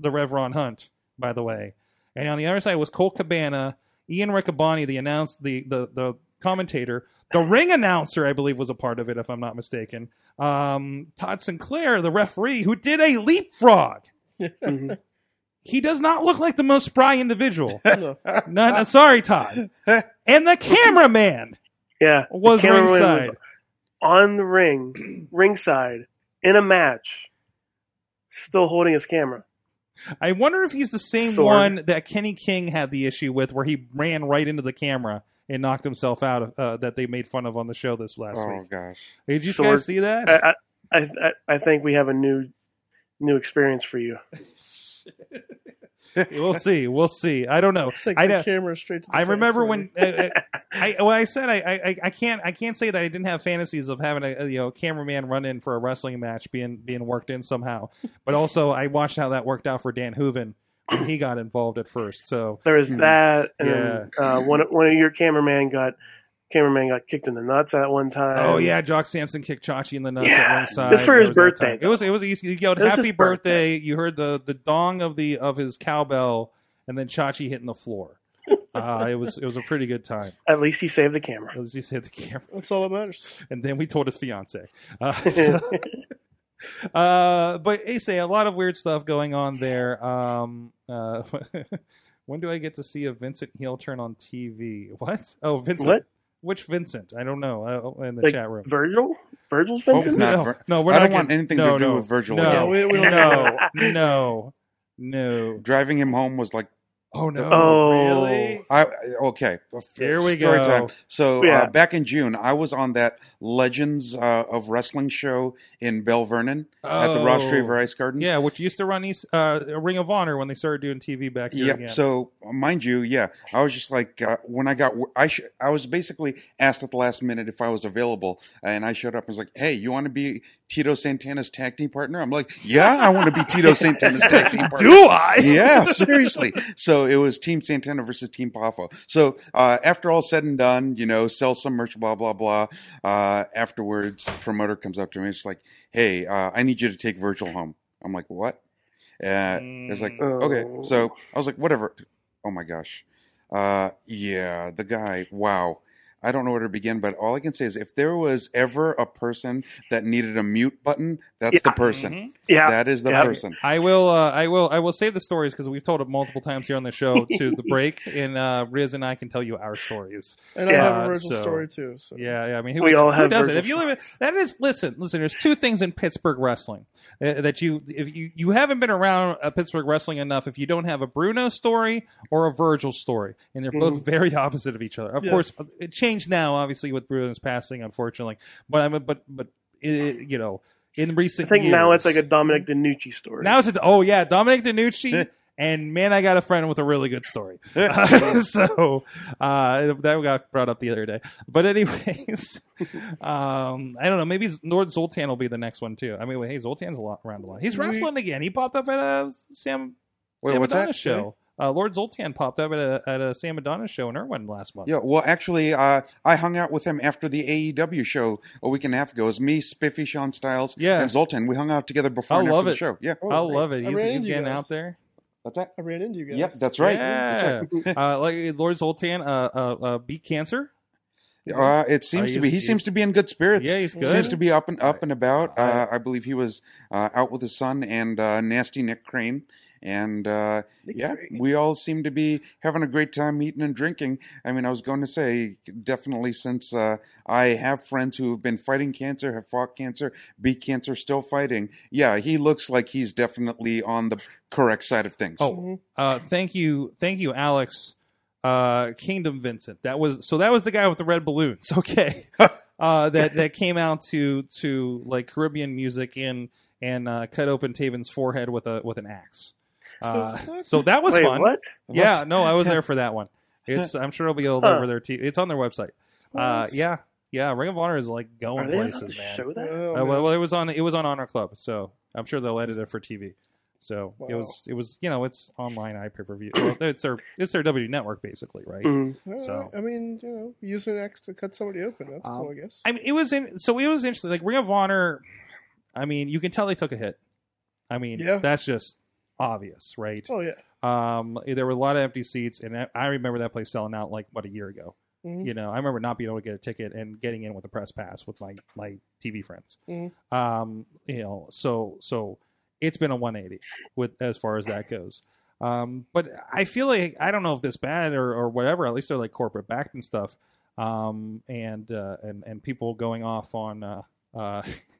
the Rev Ron Hunt, by the way. And on the other side was Colt Cabana, Ian Riccaboni, the announce the the the commentator, the ring announcer, I believe, was a part of it, if I'm not mistaken. Um, Todd Sinclair, the referee, who did a leapfrog. Mhm. He does not look like the most spry individual. *laughs* No. no, no, sorry, Todd. And the cameraman Yeah, the was cameraman ringside. was on the ring, ringside, in a match, still holding his camera. I wonder if he's the same Sword. one that Kenny King had the issue with, where he ran right into the camera and knocked himself out. Uh, that they made fun of on the show this last Oh week. Oh gosh. Did you Sword. guys see that? I, I, I, I think we have a new, new experience for you. *laughs* *laughs* we'll see. We'll see. I don't know. It's like I the know. camera straight to the I face, remember sorry. when uh, uh, I well, I said I, I I can't I can't say that I didn't have fantasies of having a, a, you know cameraman run in for a wrestling match being being worked in somehow, but also I watched how that worked out for Dan Hooven when he got involved at first. So There was Hmm. that, and then, uh, one one of your cameraman got cameraman got kicked in the nuts at one time. oh yeah, Jock Sampson kicked Chachi in the nuts Yeah, at one side. this for his There was that birthday. It was it was easy. You yelled This happy his birthday. You heard the the dong of the of his cowbell, and then Chachi hitting the floor. *laughs* Uh, it was it was a pretty good time. At least he saved the camera. At least he hit the camera. That's all that matters. and then we told his fiance. *laughs* Uh, so- *laughs* uh, but hey, say a lot of weird stuff going on there. Um, uh, when do I get to see a Vincent heel turn on TV? What? Oh, Vincent. What? Which Vincent? I don't know. Uh, in the Like chat room. Virgil? Virgil's Hope Vincent? not. no, Vir- no, we're I not don't want anything no, to do no, with Virgil No, again. we- we don't no, no, no. Driving him home was like Oh no! Oh. Really? I okay. Here we Story go. Time. So Yeah. uh, back in June, I was on that Legends uh, of Wrestling show in Belle Vernon at the Ross Oh. Traver Ice Gardens. Yeah, which used to run East, uh, Ring of Honor when they started doing TV back again. So, mind you, yeah, I was just like uh, when I got I sh- I was basically asked at the last minute if I was available, and I showed up and was like, "Hey, you want to be Tito Santana's tag team partner?" I'm like, "Yeah, I want to be Tito *laughs* Santana's tag team partner." do I? yeah, seriously. So it was Team Santana versus Team Poffo. So uh, after all said and done, you know, sell some merch, blah blah blah. Uh, afterwards, promoter comes up to me. It's like, "Hey, uh, I need you to take Virgil home." I'm like, "What?" Uh, it's like, Mm. okay. So I was like, "Whatever." Oh my gosh. Uh, yeah, the guy. Wow. I don't know where to begin, but all I can say is if there was ever a person that needed a mute button, that's the Yeah. person. Mhm. Yeah. That is the Yeah. person. I will. Uh, I will. I will save the stories because we've told it multiple times here on the show to the *laughs* break, and uh, Riz and I can tell you our stories. And I have Uh, a Virgil so- story too. So Yeah, yeah. I mean, who, We all who have does it? If you live, that is. Listen, listen. There's two things in Pittsburgh wrestling uh, that you, if you, you haven't been around uh, Pittsburgh wrestling enough. If you don't have a Bruno story or a Virgil story, and they're both very *laughs* opposite of each other. Of Yeah. course, it changed now, obviously, with Bruno's passing, unfortunately. But I mean, but but it, you know, in recent, I recent think now it's like a Dominic DeNucci story. Now it's a, oh yeah, Dominic DeNucci, and man, I got a friend with a really good story. *laughs* so uh, that got brought up the other day. But anyways, *laughs* um, I don't know. Maybe Lord Zoltan will be the next one too. I mean, hey, Zoltan's a lot around a lot. He's wrestling again. He popped up at a Sam Wait, Sam what's Adonis that? show. Uh, Lord Zoltan popped up at a at a Sam Adonis show in Irwin last month. Yeah, well, actually, uh, I hung out with him after the AEW show a week and a half ago. It was me, Spiffy, Sean Styles, Yeah. and Zoltan. We hung out together before I and love after it. the show. Yeah, I love it. I He's, ran he's into you getting guys. out there. that's that. I ran into you guys. Yep, that's right. That's Yeah. right. *laughs* uh, like Lord Zoltan uh, uh, uh, beat cancer. Uh, it seems Uh, to be. He seems to be in good spirits. Yeah, he's good. Seems to be up and up and about. I- Uh, I believe he was uh, out with his son and uh, nasty Nick Crane, and uh, yeah, Crane. we all seem to be having a great time eating and drinking. I mean, I was going to say definitely since uh, I have friends who have been fighting cancer, have fought cancer, beat cancer, still fighting. Yeah, he looks like he's definitely on the correct side of things. Oh, Mhm. Uh, thank you, thank you, Alex. Uh, Kingdom Vincent. That was so. That was the guy with the red balloons. *laughs* Okay. uh, that that came out to to like Caribbean music and and uh, cut open Taven's forehead with a with an axe. Uh, so that was Wait, fun. what? Yeah, no, I was there *laughs* for that one. It's I'm sure it'll be all Huh. over their t- It's on their website. Uh, yeah, yeah. Ring of Honor is like Are going they places, to man. show that? Oh, Uh, well, well, it was on it was on Honor Club, so I'm sure they'll edit it for TV. So it was it was you know it's online i pay per view. Well, *coughs* it's their it's their W network basically, right? Mhm. So- I mean, you know, use an X to cut somebody open. That's Um, cool, I guess. I mean, it was in so it was interesting. Like Ring of Honor, I mean, you can tell they took a hit. I mean, Yeah. that's just obvious, right? Oh yeah. Um, there were a lot of empty seats, and I- remember that place selling out like what a year ago. Mhm. You know, I remember not being able to get a ticket and getting in with a press pass with my my TV friends. Mhm. Um, you know, so so it's been a 180 with as far as that goes. Um, but I feel like I don't know if this bad or, or whatever. At least they're like corporate backed and stuff. Um, and uh, and and people going off on. Uh, uh, *laughs*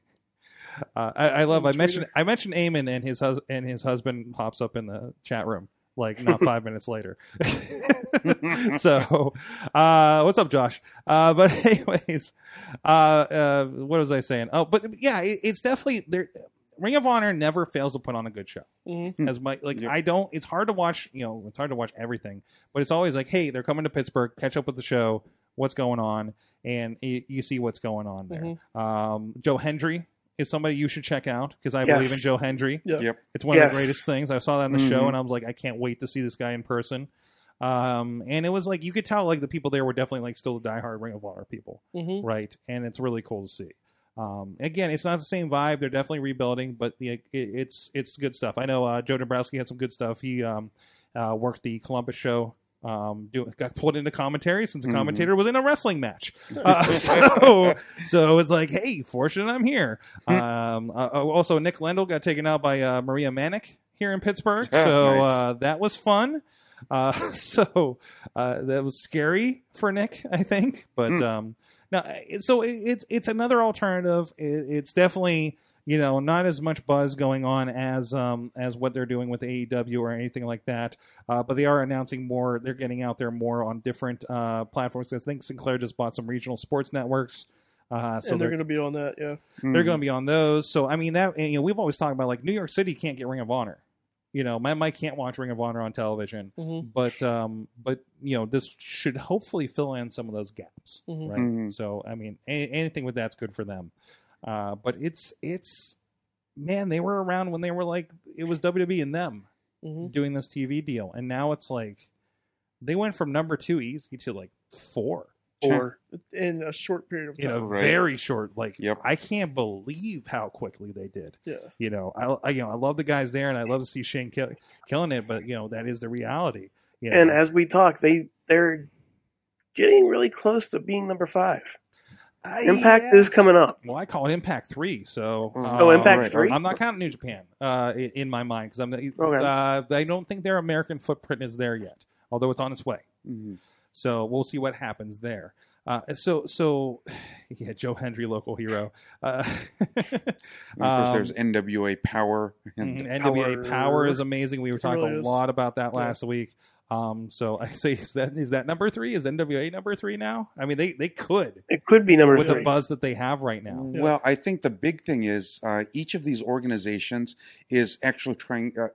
uh, I, I love. I mentioned I mentioned Eamon and his hus- and his husband pops up in the chat room like not five minutes later. *laughs* so, uh, what's up, Josh? Uh, but *laughs* anyways, uh, uh, what was I saying? Oh, but yeah, it, it's definitely there. Ring of Honor never fails to put on a good show. Mhm. As my like, Yep. I don't. It's hard to watch. You know, it's hard to watch everything, but it's always like, hey, they're coming to Pittsburgh. Catch up with the show. What's going on? And you, you see what's going on there. Um, Joe Hendry is somebody you should check out because I Yes. believe in Joe Hendry. Yeah. Yep. It's one of the greatest things. I saw that in the show, Mhm. and I was like, I can't wait to see this guy in person. Um, and it was like you could tell like the people there were definitely like still the diehard Ring of Honor people, Mhm. right? And it's really cool to see. Um, again, it's not the same vibe. They're definitely rebuilding, but the, it, it's it's good stuff. I know uh, Joe Dombrowski had some good stuff. He um, uh, worked the Columbus show. Um, do, got pulled into commentary since the Mhm. commentator was in a wrestling match. *laughs* Uh, *laughs* so, so it's like, hey, fortunate I'm here. Um, uh, also, Nick Lendl got taken out by uh, Maria Manic here in Pittsburgh, Ah, so nice. uh, that was fun. Uh, *laughs* so uh, that was scary for Nick, I think. But Hmm. um, no, it- so it, it's it's another alternative. It, it's definitely you know not as much buzz going on as um as what they're doing with AEW or anything like that. Uh, but they are announcing more. They're getting out there more on different uh, platforms. I think Sinclair just bought some regional sports networks. Uh, so and they're they're, going to be on that. Yeah. they're going to be on those. So I mean that and, you know we've always talked about like New York City can't get Ring of Honor. You know, my Mike can't watch Ring of Honor on television, Mhm. but um, but you know this should hopefully fill in some of those gaps, Mhm. right? Mhm. So I mean, a- anything with that's good for them. Uh, but it's it's man, they were around when they were like it was WWE and them Mhm. doing this TV deal, and now it's like they went from number two easy to like four Or In a short period of in a time. Right. very short. Like Yep. I can't believe how quickly they did. Yeah. You know, I, I you know I love the guys there, and I love to see Shane kill, killing it. But you know that is the reality. You know? and as we talk, they they're getting really close to being number five. Uh, Impact yeah. is coming up. Well, I call it Impact Three. So Oh, uh, Impact right. 3? I'm not counting New Japan uh, in my mind because I'm. Okay. Uh, I don't think their American footprint is there yet, although it's on its way. Mhm. So we'll see what happens there. Uh, so so *sighs* yeah, Joe Hendry, local hero. Uh, *laughs* of course, um, there's NWA Power. And Mhm. NWA Power. Power is amazing. We were talking really a is. lot about that Yeah. last week. Um, so *laughs* I say, is that is that number three? Is NWA number three now? I mean, they they could It could be number with the buzz that they have right now. Yeah. Well, I think the big thing is uh, each of these organizations is actually trying uh,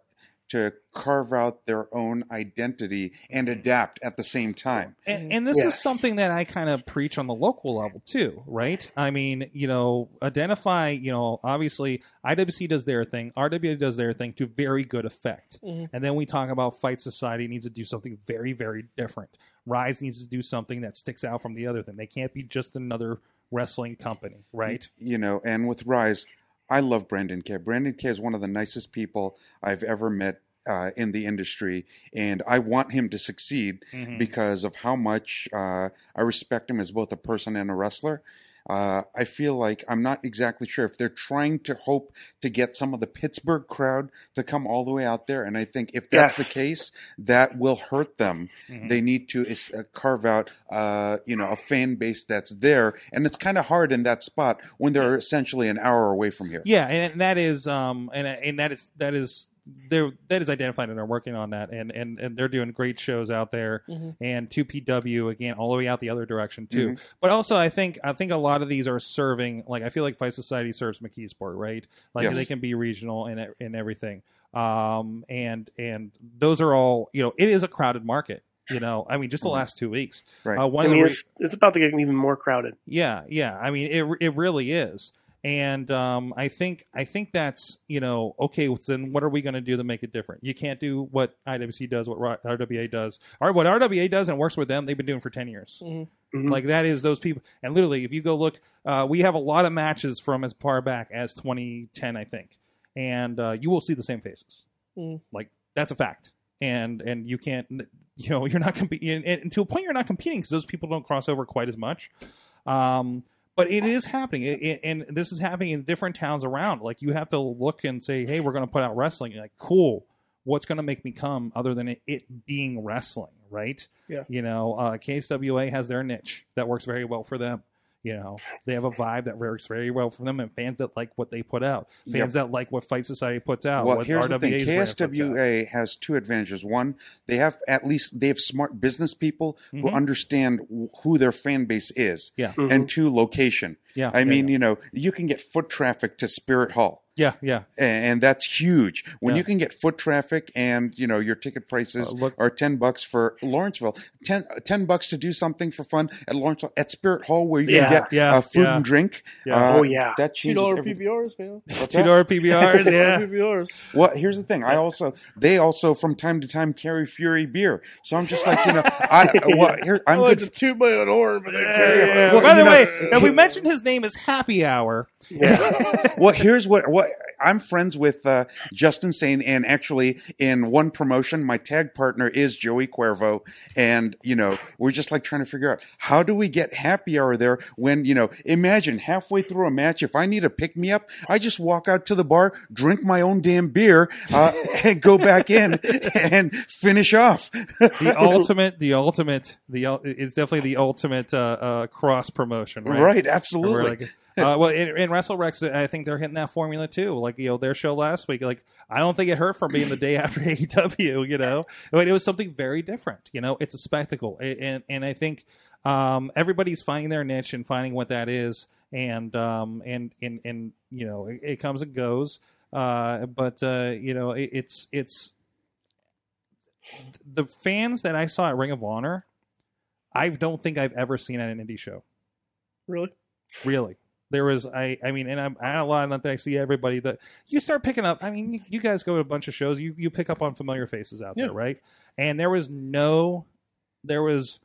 to carve out their own identity and adapt at the same time. And, and this is something that I kind of preach on the local level too, right? I mean, you know, identify, you know, obviously IWC does their thing, RWA does their thing to very good effect. Mhm. And then we talk about Fight Society needs to do something very, very different. Rise needs to do something that sticks out from the other thing. They can't be just another wrestling company, right? You know, and with Rise, I love Brandon K. Brandon K is one of the nicest people I've ever met uh, in the industry, and I want him to succeed Mhm. because of how much uh, I respect him as both a person and a wrestler. Uh, I feel like I'm not exactly sure if they're trying to hope to get some of the Pittsburgh crowd to come all the way out there, and I think if that's Yes. the case, that will hurt them. Mhm. They need to uh, carve out, uh, you know, a fan base that's there, and it's kind of hard in that spot when they're essentially an hour away from here. Yeah, and, and that is um and and that is that is they're that is identified and they're working on that and and and they're doing great shows out there Mhm. and 2PW again all the way out the other direction too. Mhm. But also I think I think a lot of these are serving like I feel like Fight Society serves McKeesport, right? Like Yes. they can be regional and and everything. Um and and those are all, you know, it is a crowded market. You know, I mean, just the Mhm. last two weeks. Right. Uh, one I of the mean, re- it's, it's about to get even more crowded. yeah, yeah. I mean, it it really is. And um, I think I think that's you know okay. well, Then what are we going to do to make it different? You can't do what IWC does, what RWA does, or what RWA does and works with them. They've been doing for ten years. Mhm. Like that is those people. And literally, if you go look, uh, we have a lot of matches from as far back as 2010, I think, and uh, you will see the same faces. Mhm. Like that's a fact. And and you can't, you know, *laughs* you're not competing, and, and to a point, you're not competing because those people don't cross over quite as much. Um, but it is happening, It- it- and this is happening in different towns around. Like you have to look and say, "Hey, we're going to put out wrestling." You're like, cool. What's going to make me come other than it, it being wrestling, right? Yeah. You know, uh, KSWA has their niche that works very well for them. You know, they have a vibe that works very well for them, and fans that like what they put out, fans that like what Fight Society puts out. well, what here's the thing: RWA's brand puts out. KSWA has two advantages. One, they have at least they have smart business people who Mhm. understand who their fan base is, Yeah. Mhm. and two, location. Yeah, I yeah, mean, yeah. you know, you can get foot traffic to Spirit Hall. yeah, yeah. and that's huge. When Yeah. you can get foot traffic and you know your ticket prices Uh, look- are ten bucks for Lawrenceville, 10, 10 bucks to do something for fun at Lawrenceville at Spirit Hall where you Yeah, can get yeah, uh, food yeah. and drink. Yeah. Uh, Oh, yeah. that Two changes dollar everything. PBRs, man. *laughs* What's Two that? *laughs* dollar PBRs, yeah. PBRs. Well, here's the thing. I also they also from time to time carry Fury beer, so I'm just like you know *laughs* I well here I I'm like good. to toot my own horn, but they carry yeah, my yeah. Well, By the know- way, now we mentioned his name is Happy Hour. Yeah. *laughs* well, here's what what I'm friends with uh, Justin Sane, and actually in one promotion, my tag partner is Joey Cuervo, and you know we're just like trying to figure out how do we get happy hour there when you know imagine halfway through a match if I need a pick me up, I just walk out to the bar, drink my own damn beer, uh, *laughs* and go back in and finish off. The *laughs* ultimate, the ultimate, the it's definitely the ultimate uh, uh, cross promotion, right? right, absolutely. Uh, well, in, in WrestleRex, I think they're hitting that formula too. Like you know, their show last week. Like I don't think it hurt from being the day after *laughs* AEW. You know, but it was something very different. You know, it's a spectacle, and and I think um, everybody's finding their niche and finding what that is, and um, and and and you know, it, it comes and goes. Uh, but uh, you know, it, it's it's the fans that I saw at Ring of Honor. I don't think I've ever seen at an indie show. Really? Really. There was I I mean and I'm I a lot that I see everybody that you start picking up I mean you, you guys go to a bunch of shows you you pick up on familiar faces out Yeah. there right? And there was no there was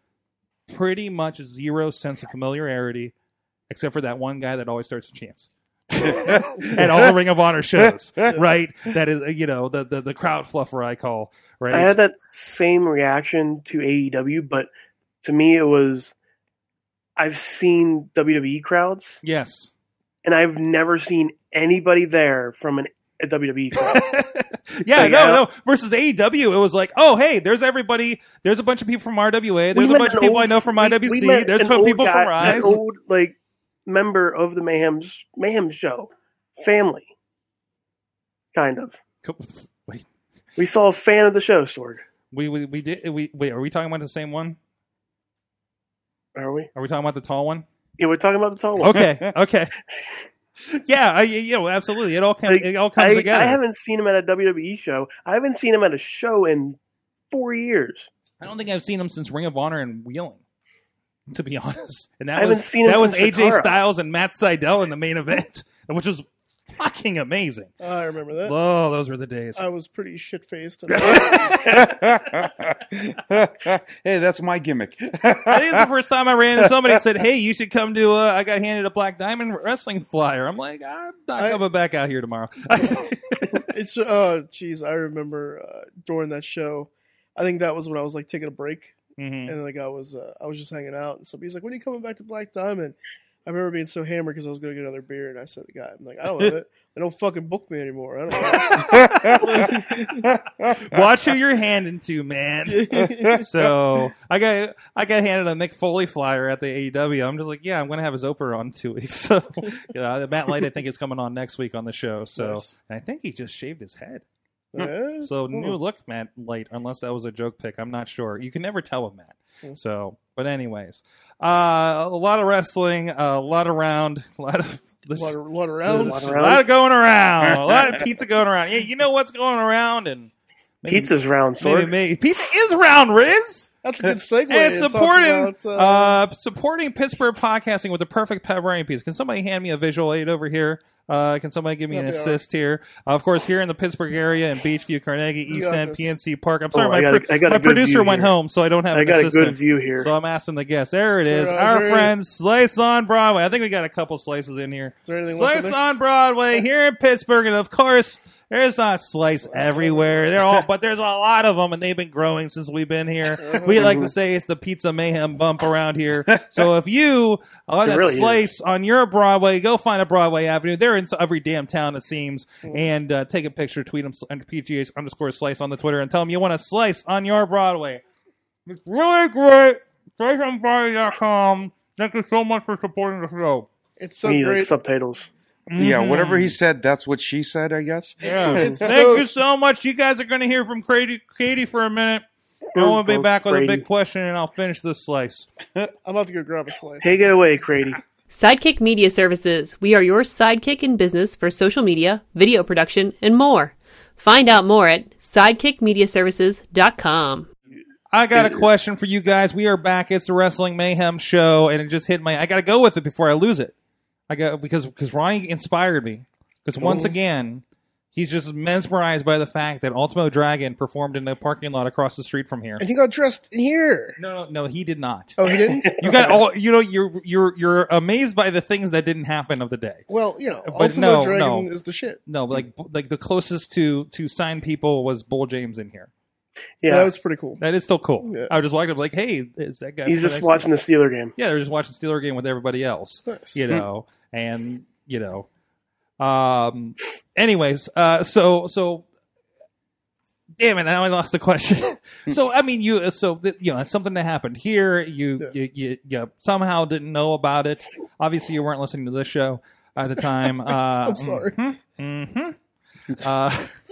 pretty much zero sense of familiarity except for that one guy that always starts a chance. *laughs* At all the Ring of Honor shows *laughs* right? That is you know the the, the crowd fluffer I call right? I had that same reaction to AEW, but to me it was I've seen WWE crowds yes and I've never seen anybody there from an, a WWE *laughs* crowd. yeah, Like, no, no. Versus AEW, it was like, oh, hey, there's everybody. There's a bunch of people from RWA. There's a bunch of people old- I know from IWC. we there's some people guy- from an Rise. old like member of the Mayhem's Mayhem show family, kind of. Wait, We saw a fan of the show, Sword. we, we we did we wait. Are we talking about the same one? Are we? Are we talking about the tall one? Yeah, we're talking about the tall one. Okay, *laughs* okay. Yeah, I, you know, absolutely. It all comes. Like, it all comes I, together. I haven't seen him at a WWE show. I haven't seen him at a show in four years. I don't think I've seen him since Ring of Honor and Wheeling. To be *laughs* honest, and that was that was AJ Styles and Matt Sydal in the main event, which was *laughs* fucking amazing. I remember that. Oh, those were the days. I was pretty shit faced. *laughs* *laughs* hey, that's my gimmick. I think it's the first time I ran into somebody that said, "Hey, you should come to." Uh, I got handed a Black Diamond wrestling flyer. I'm like, I'm not I- coming back out here tomorrow. it's uh, jeez, I remember uh, during that show. I think that was when I was like taking a break, Mhm. and like I was, uh, I was just hanging out, and somebody's like, "When are you coming back to Black Diamond?" I remember being so hammered because I was gonna get another beer, and I said to the guy, "I'm like, I don't want *laughs* it. They don't fucking book me anymore. I don't." *laughs* Watch who you're handing to, man. *laughs* So I got I got handed a Mick Foley flyer at the AEW. I'm just like, yeah, I'm gonna have his Oprah on two weeks. So you know, Matt Light I think is coming on next week on the show. So Nice. and I think he just shaved his head. yeah. So Cool. new look, Matt Light, unless that was a joke pick. I'm not sure. You can never tell with Matt. Hmm. So, but anyways, uh, a lot of wrestling, a lot around, *laughs* a lot of A lot of, lot of a rounds. lot of going around, a lot of *laughs* pizza going around. Yeah, you know what's going around, and maybe, Pizza's round, Maybe, Sword. maybe pizza is round, Riz. That's a good segue. *laughs* And supporting about, uh, uh, supporting Pittsburgh podcasting with the perfect pepperoni piece. Can somebody hand me a visual aid over here? Uh, can somebody give me an That'd be assist here? Uh, of course, here in the Pittsburgh area in Beechview, Carnegie, You East End, this. PNC Park. I'm Oh, sorry, I my, got a- pro- got my producer went here. home, so I don't have I an got a good view here. So I'm asking the guests. There it is. So, Our there any- friends Slice on Broadway. I think we got a couple slices in here. there anything left in Slice on Broadway here in Pittsburgh, and of course, there's not slice everywhere. They're all, but there's a lot of them, and they've been growing since we've been here. We like to say it's the pizza mayhem bump around here. So if you want It a really is. slice on your Broadway, go find a Broadway Avenue. They're in every damn town it seems, Mm-hmm. and uh, take a picture, tweet them under PGH underscore slice on the Twitter, and tell them you want a slice on your Broadway. It's really great. SliceOnBroadway.com. Thank you so much for supporting the show. It's so we need like great. subtitles. Yeah, Mm-hmm. whatever he said, that's what she said, I guess. Yeah. *laughs* Thank so- you so much. You guys are going to hear from Katie, Katie for a minute. I Go, want to be go, back with a Grady. big question, and I'll finish this slice. *laughs* I'm about to go grab a slice. Take it away, Grady. Sidekick Media Services. We are your sidekick in business for social media, video production, and more. Find out more at sidekickmediaservices.com. I got a question for you guys. We are back. It's the Wrestling Mayhem show, and it just hit my. I got to go with it before I lose it. I got because because Ronnie inspired me. Because once again, he's just mesmerized by the fact that Ultimo Dragon performed in the parking lot across the street from here. And he got dressed in here. No, no, no, he did not. Oh, he didn't. *laughs* You got all. You know, you're you're you're amazed by the things that didn't happen of the day. well, you know, But Ultimo no, Dragon no. is the shit. No, like like the closest to to sign people was Bull James in here. Yeah, That was pretty cool. That is still cool. Yeah. I was just walking up like, hey, is that guy? he's from just next- watching the Steeler game. Yeah, they're just watching Steeler game with everybody else. Nice. You hmm. know, and you know, um. Anyways, uh, so so. Damn it! Now I lost the question. *laughs* so I mean, you so th- you know it's something that happened here. You, Yeah. you you you somehow didn't know about it. Obviously, you weren't listening to this show at the time. *laughs* Uh, I'm sorry. hmm Uh, *laughs*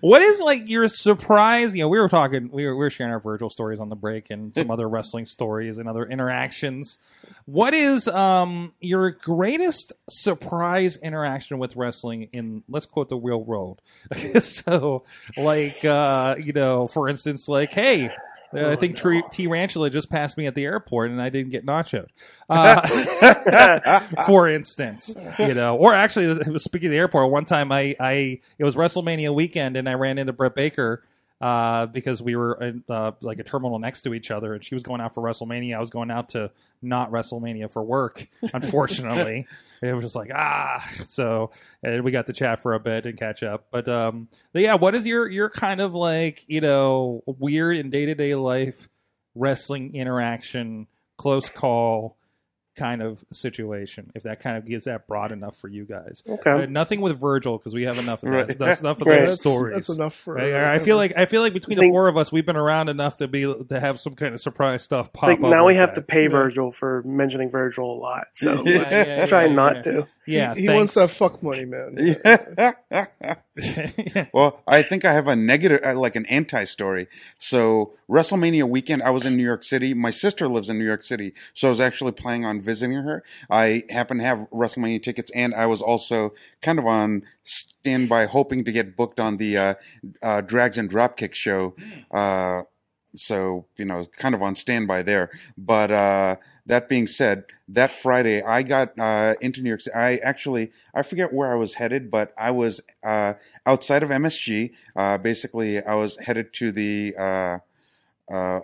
what is like your surprise? You know, we were talking, we were, we were sharing our Virgil stories on the break and some *laughs* other wrestling stories and other interactions. What is um your greatest surprise interaction with wrestling in let's quote the real world? *laughs* so, like, uh, you know, for instance, like, hey. Uh, I think T T Ranchula just passed me at the airport, and I didn't get nacho. *laughs* Uh, *laughs* for instance, you know, or actually, *laughs* speaking of the airport, one time I, I it was WrestleMania weekend, and I ran into Britt Baker uh, because we were in, uh, like a terminal next to each other, and she was going out for WrestleMania. I was going out to not WrestleMania for work, unfortunately. It was just like ah, *laughs* so and we got to chat for a bit and catch up. But um, but yeah, what is your your kind of like you know weird in day to day life wrestling interaction, close call? Kind of situation if that kind of gets that broad enough for you guys Okay. Uh, nothing with virgil because we have enough of that Right. that's enough of *laughs* Right. those That's, stories that's enough for. Right? I feel like I feel like between the four of us, we've been around enough to be to have some kind of surprise stuff pop Like up. now we like have to pay Yeah. Virgil for mentioning Virgil a lot. So Yeah, let's yeah, yeah, try yeah, not yeah. to. Yeah, he, he wants that fuck money, man. *laughs* *laughs* well, I think I have a negative, uh, like an anti story. So, WrestleMania weekend, I was in New York City. My sister lives in New York City. So, I was actually playing on visiting her. I happen to have WrestleMania tickets, and I was also kind of on standby, hoping to get booked on the uh, uh, Drags and Dropkick show. Uh, so, you know, kind of on standby there. But, uh, that being said, that Friday I got uh, into New York City. I actually I forget where I was headed, but I was uh, outside of MSG. Uh, basically, I was headed to the uh, uh,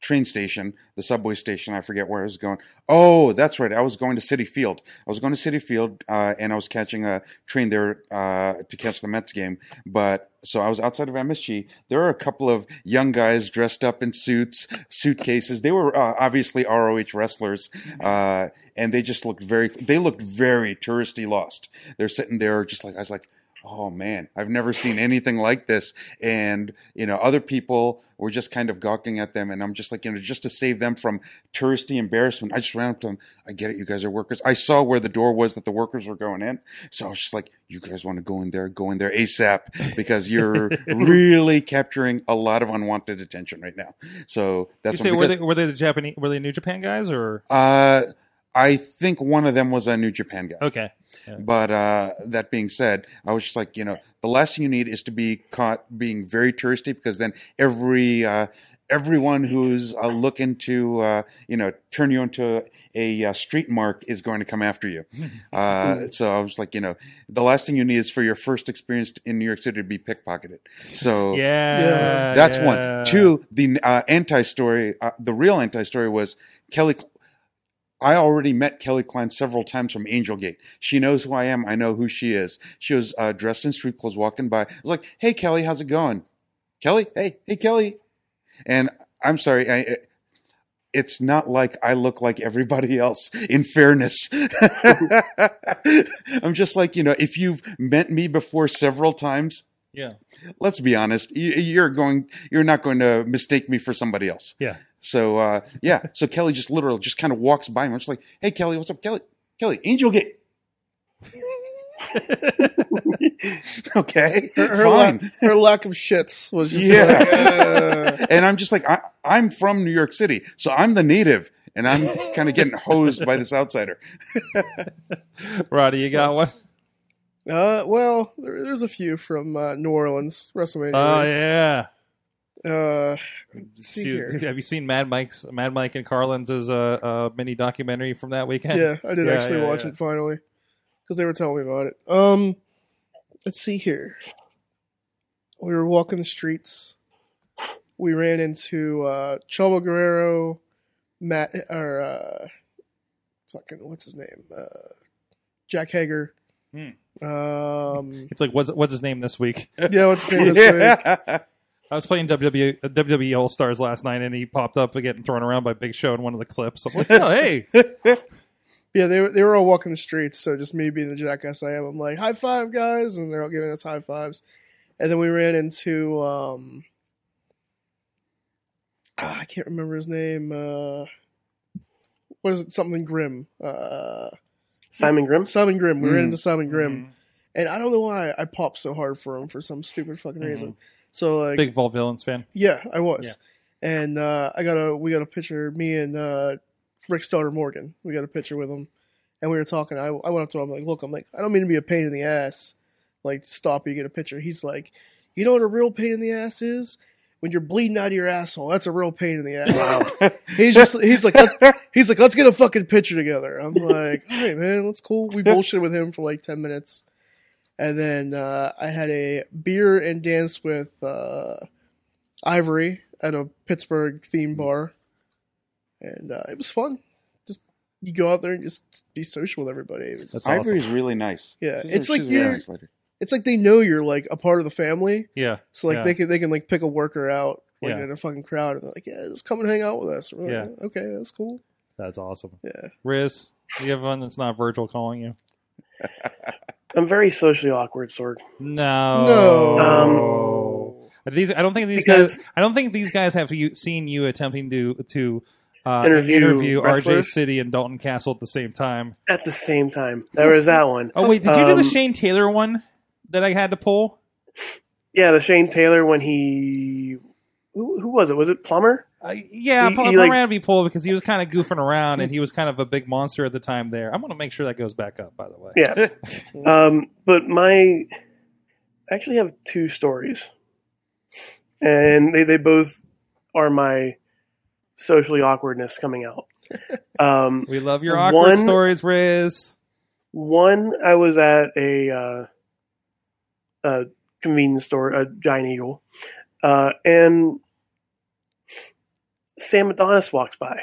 train station, the subway station. I forget where I was going. Oh, that's right. I was going to Citi Field. I was going to Citi Field, uh, and I was catching a train there uh, to catch the Mets game. But so I was outside of MSG. There were a couple of young guys dressed up in suits, suitcases. They were uh, obviously ROH wrestlers, uh, and they just looked very. They looked very touristy lost. They're sitting there, just like I was like oh man, I've never seen anything like this. And, you know, other people were just kind of gawking at them. And I'm just like, you know, just to save them from touristy embarrassment, I just ran up to them. I get it. You guys are workers. I saw where the door was that the workers were going in. So I was just like, you guys want to go in there, go in there ASAP because you're *laughs* really capturing a lot of unwanted attention right now. So that's You say were they were they the Japanese were they New Japan guys or uh, I think one of them was a New Japan guy. okay? But uh, that being said, I was just like, you know, the last thing you need is to be caught being very touristy because then every uh, everyone who's uh, looking to uh, you know turn you into a, uh, street mark is going to come after you. *laughs* Uh, so I was like, you know, the last thing you need is for your first experience in New York City to be pickpocketed. So Yeah, *laughs* Yeah. that's yeah. one. Two, the uh, anti story, uh, the real anti story was Kelly. I already met Kelly Klein several times from Angel Gate. She knows who I am. I know who she is. She was uh, dressed in street clothes, walking by. I was like, "Hey, Kelly, how's it going?" Kelly, hey, hey, Kelly. And I'm sorry, I, it's not like I look like everybody else. In fairness, *laughs* I'm just like you know, if you've met me before several times, Yeah, let's be honest, you, you're going, you're not going to mistake me for somebody else. yeah. So uh, yeah, so Kelly just literally just kind of walks by me. I'm just like, hey Kelly, what's up, Kelly? Kelly, Angel Gate. *laughs* okay, Her, her, fine. lack, her lack of shits was just Yeah. like, uh, *laughs* and I'm just like, I, I'm from New York City, so I'm the native, and I'm kind of getting hosed by this outsider. *laughs* Roddy, you got one? uh, well, there, there's a few from uh, New Orleans WrestleMania. Oh week. yeah. Uh, see Dude, here. have you seen Mad Mike's Mad Mike and Carlin's uh, uh, mini documentary from that weekend? Yeah, I did Yeah, actually yeah, watch yeah. it finally because they were telling me about it. Um, let's see here. We were walking the streets. We ran into uh, Chavo Guerrero, Matt, or uh, fucking what's his name? Uh, Jake Hager. Hmm. Um, It's like what's what's his name this week? yeah, what's his name this *laughs* week? Yeah. I was playing WWE uh, WWE All Stars last night, and he popped up getting thrown around by Big Show in one of the clips. I'm like, oh hey, *laughs* Yeah, they were they were all walking the streets, so just me being the jackass I am, I'm like, high five, guys, and they're all giving us high fives. And then we ran into um ah, I can't remember his name. Uh what is it? Something Grim. Uh Simon Grim. Simon Grim. We ran Mm. into Simon Grim. Mm-hmm. And I don't know why I popped so hard for him for some stupid fucking reason. So like big Vaudevillains fan. yeah, I was. And uh, I got a we got a picture, me and uh, Rick's daughter Morgan. We got a picture with him, and we were talking. I, I went up to him I'm like, look, I'm like, I don't mean to be a pain in the ass. Like, stop you get a picture. He's like, you know what a real pain in the ass is? When you're bleeding out of your asshole, that's a real pain in the ass. *laughs* he's just he's like let, he's like let's get a fucking picture together. I'm like, all right, man, that's cool. We bullshit with him for like ten minutes, and then uh, I had a beer and dance with uh, Ivory at a Pittsburgh theme bar, and uh, it was fun. Just you go out there and just be social with everybody. It was That's just- Ivory's really nice. Yeah, She's it's a- like she's a really you're- nice lady. it's like they know you're like a part of the family, Yeah, so like Yeah. they can they can like pick a worker out like Yeah. in a fucking crowd and they're like, yeah, just come and hang out with us. We're like, Yeah. okay, that's cool. that's awesome. Yeah, Riz, you have one that's not virtual calling you? *laughs* I'm very socially awkward, Sorg. No, no. Um, These I don't think these guys. I don't think these guys have you, seen you attempting to to uh, Interview interview RJ? City and Dalton Castle at the same time. At the same time, there was that one. Oh wait, did you do the Um, Shane Taylor one that I had to pull? Yeah, the Shane Taylor when he who, who was it? Was it Plumber? Uh, yeah, He- Paul he, like- Moran to be pulled because he was kind of goofing around and he was kind of a big monster at the time. There, I'm going to make sure that goes back up. By the way, Yeah. *laughs* um, but my I actually have two stories, and they they both are my socially awkwardness coming out. *laughs* Um, we love your awkward One- stories, Riz. One, I was at a, uh, a convenience store, a Giant Eagle, uh, and Sam Adonis walks by.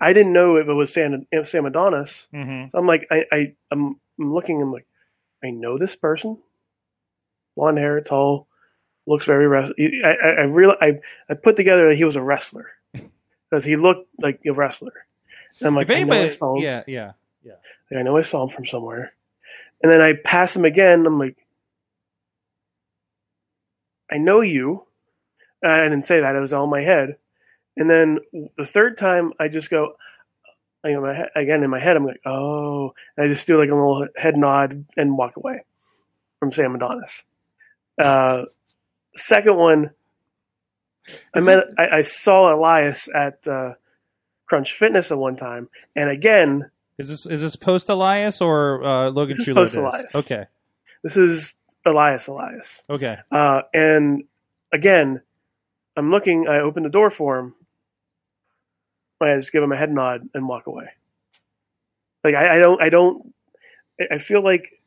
I didn't know if it was Sam, Sam Adonis. Mm-hmm. I'm like, I, I, I'm, I'm looking. I'm like, I know this person. Blonde hair, tall, looks very. I, I, I real, I, I put together that he was a wrestler *laughs* because he looked like a wrestler. And I'm like, if I know I saw him. yeah, yeah, Like, I know I saw him from somewhere. And then I pass him again. I'm like, I know you. I didn't say that. It was all in my head. And then the third time, I just go, you know, my head, again in my head, I'm like, oh. And I just do like a little head nod and walk away from Sam Adonis. Uh, second one, I met, I, I saw Elias at uh, Crunch Fitness at one time, and again, Is this is this post Elias or uh, Logan is post? Elias. Okay, this is Elias Elias. okay. Uh, and again, I'm looking. I open the door for him. I just give him a head nod and walk away. Like I, I don't. I don't. I- feel like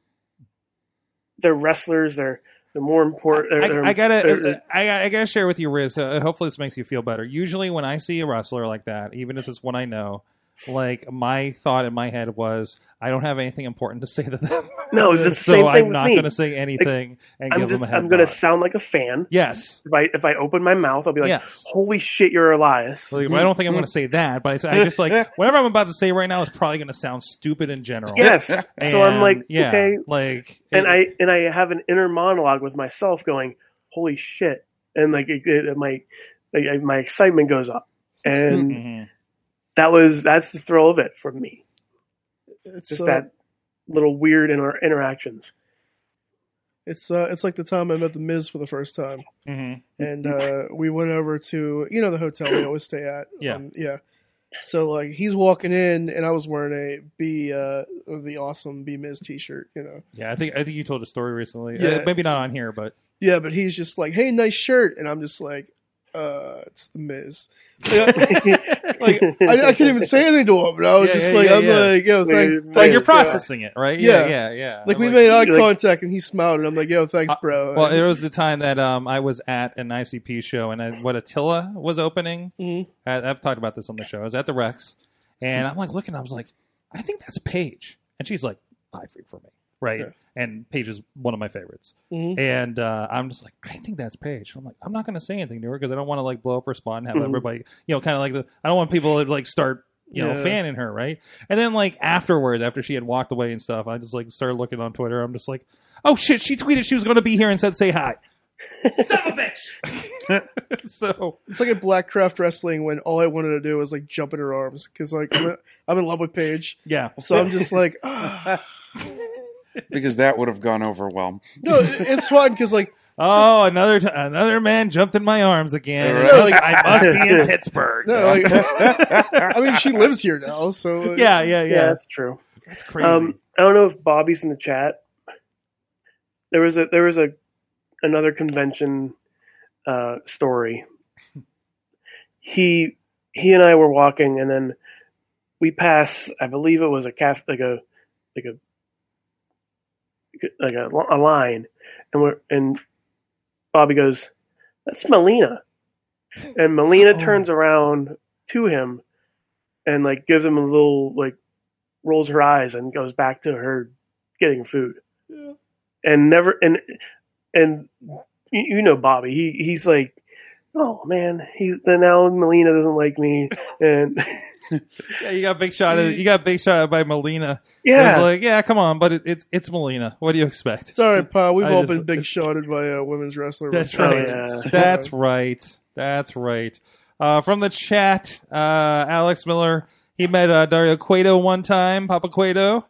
they're wrestlers. They're they're more important. I, I gotta, I, I gotta share with you, Riz. Uh, hopefully, this makes you feel better. Usually, when I see a wrestler like that, even if it's one I know, like my thought in my head was, I don't have anything important to say to them. no, the *laughs* so same thing I'm not going to say anything and I'm give just. them a head I'm going to sound like a fan. Yes, If I if I open my mouth, I'll be like, yes. "Holy shit, you're Elias." Like, I don't think I'm going to say that, but I, I just like *laughs* whatever I'm about to say right now is probably going to sound stupid in general. Yes. so I'm like, yeah, okay, like, and I and I have an inner monologue with myself going, "Holy shit!" And like it, it, my like, my excitement goes up, and Mhm. That was that's the thrill of it for me. It's Just uh, that little weird in our interactions. it's uh, it's like the time I met the Miz for the first time, Mhm. and uh, we went over to you know the hotel we always stay at. Yeah. um, yeah. So like he's walking in, and I was wearing a B uh, the awesome B Miz t shirt, you know. Yeah, I think I think you told a story recently. Yeah. Uh, maybe not on here, but Yeah, but he's just like, "Hey, nice shirt," and I'm just like, "Uh, it's the Miz." *laughs* Like, I, I can't even say anything to him, but I was Yeah, just yeah, like, yeah, I'm yeah. like, "Yo, thanks." Like, like thanks, you're bro." processing it, right? Yeah. Yeah, yeah, yeah. Like I'm we made eye like- contact, and he smiled, and I'm like, "Yo, thanks, Uh, bro." Well, it was the time that um, I was at an ICP show, and I, what Attila was opening. Mhm. I, I've talked about this on the show. I was at the Rex, and I'm like looking. I was like, I think that's Paige, and she's like I feet for me, right? Yeah. And Paige is one of my favorites, Mhm. and uh, I'm just like, I think that's Paige. I'm like, I'm not going to say anything to her because I don't want to like blow up her spot and have Mhm. everybody, you know, kind of like the. I don't want people to like start. You know, fanning her, right? And then, like afterwards, after she had walked away and stuff, I just like started looking on Twitter. I'm just like, "Oh shit!" She tweeted she was going to be here and said, "Say hi." *laughs* Son of a bitch. *laughs* so It's like in Blackcraft Wrestling when all I wanted to do was like jump in her arms because like I'm, in- I'm in love with Paige, yeah, so I'm just like, *sighs* ah. *laughs* because that would have gone over well. no, it's fun because like oh, another t- another man jumped in my arms again. Right. And I like, I must be in *laughs* Pittsburgh. no, like, I mean she lives here now, so yeah, yeah, yeah, yeah. that's true. That's crazy. Um, I don't know if Bobby's in the chat. There was a there was a another convention uh, story. He he and I were walking, and then we pass. I believe it was a caf like a like a like a, a line, and we're and Bobby goes, "That's Melina," and Melina Oh. turns around to him and like gives him a little like rolls her eyes and goes back to her getting food. Yeah. and never and and you, know Bobby. He he's like oh man he's then now Melina doesn't like me. And *laughs* yeah, you got big shot. At, you got big shot at by Melina. yeah It's like, yeah, come on, but it, it's it's Melina. What do you expect? it's all right, pal. We've I all just- been big shotted by a women's wrestler. That's before. right. *laughs* yeah. That's right. That's right. Uh, from the chat, uh, Alex Miller, he met uh, Dario Cueto one time, Papa Cueto.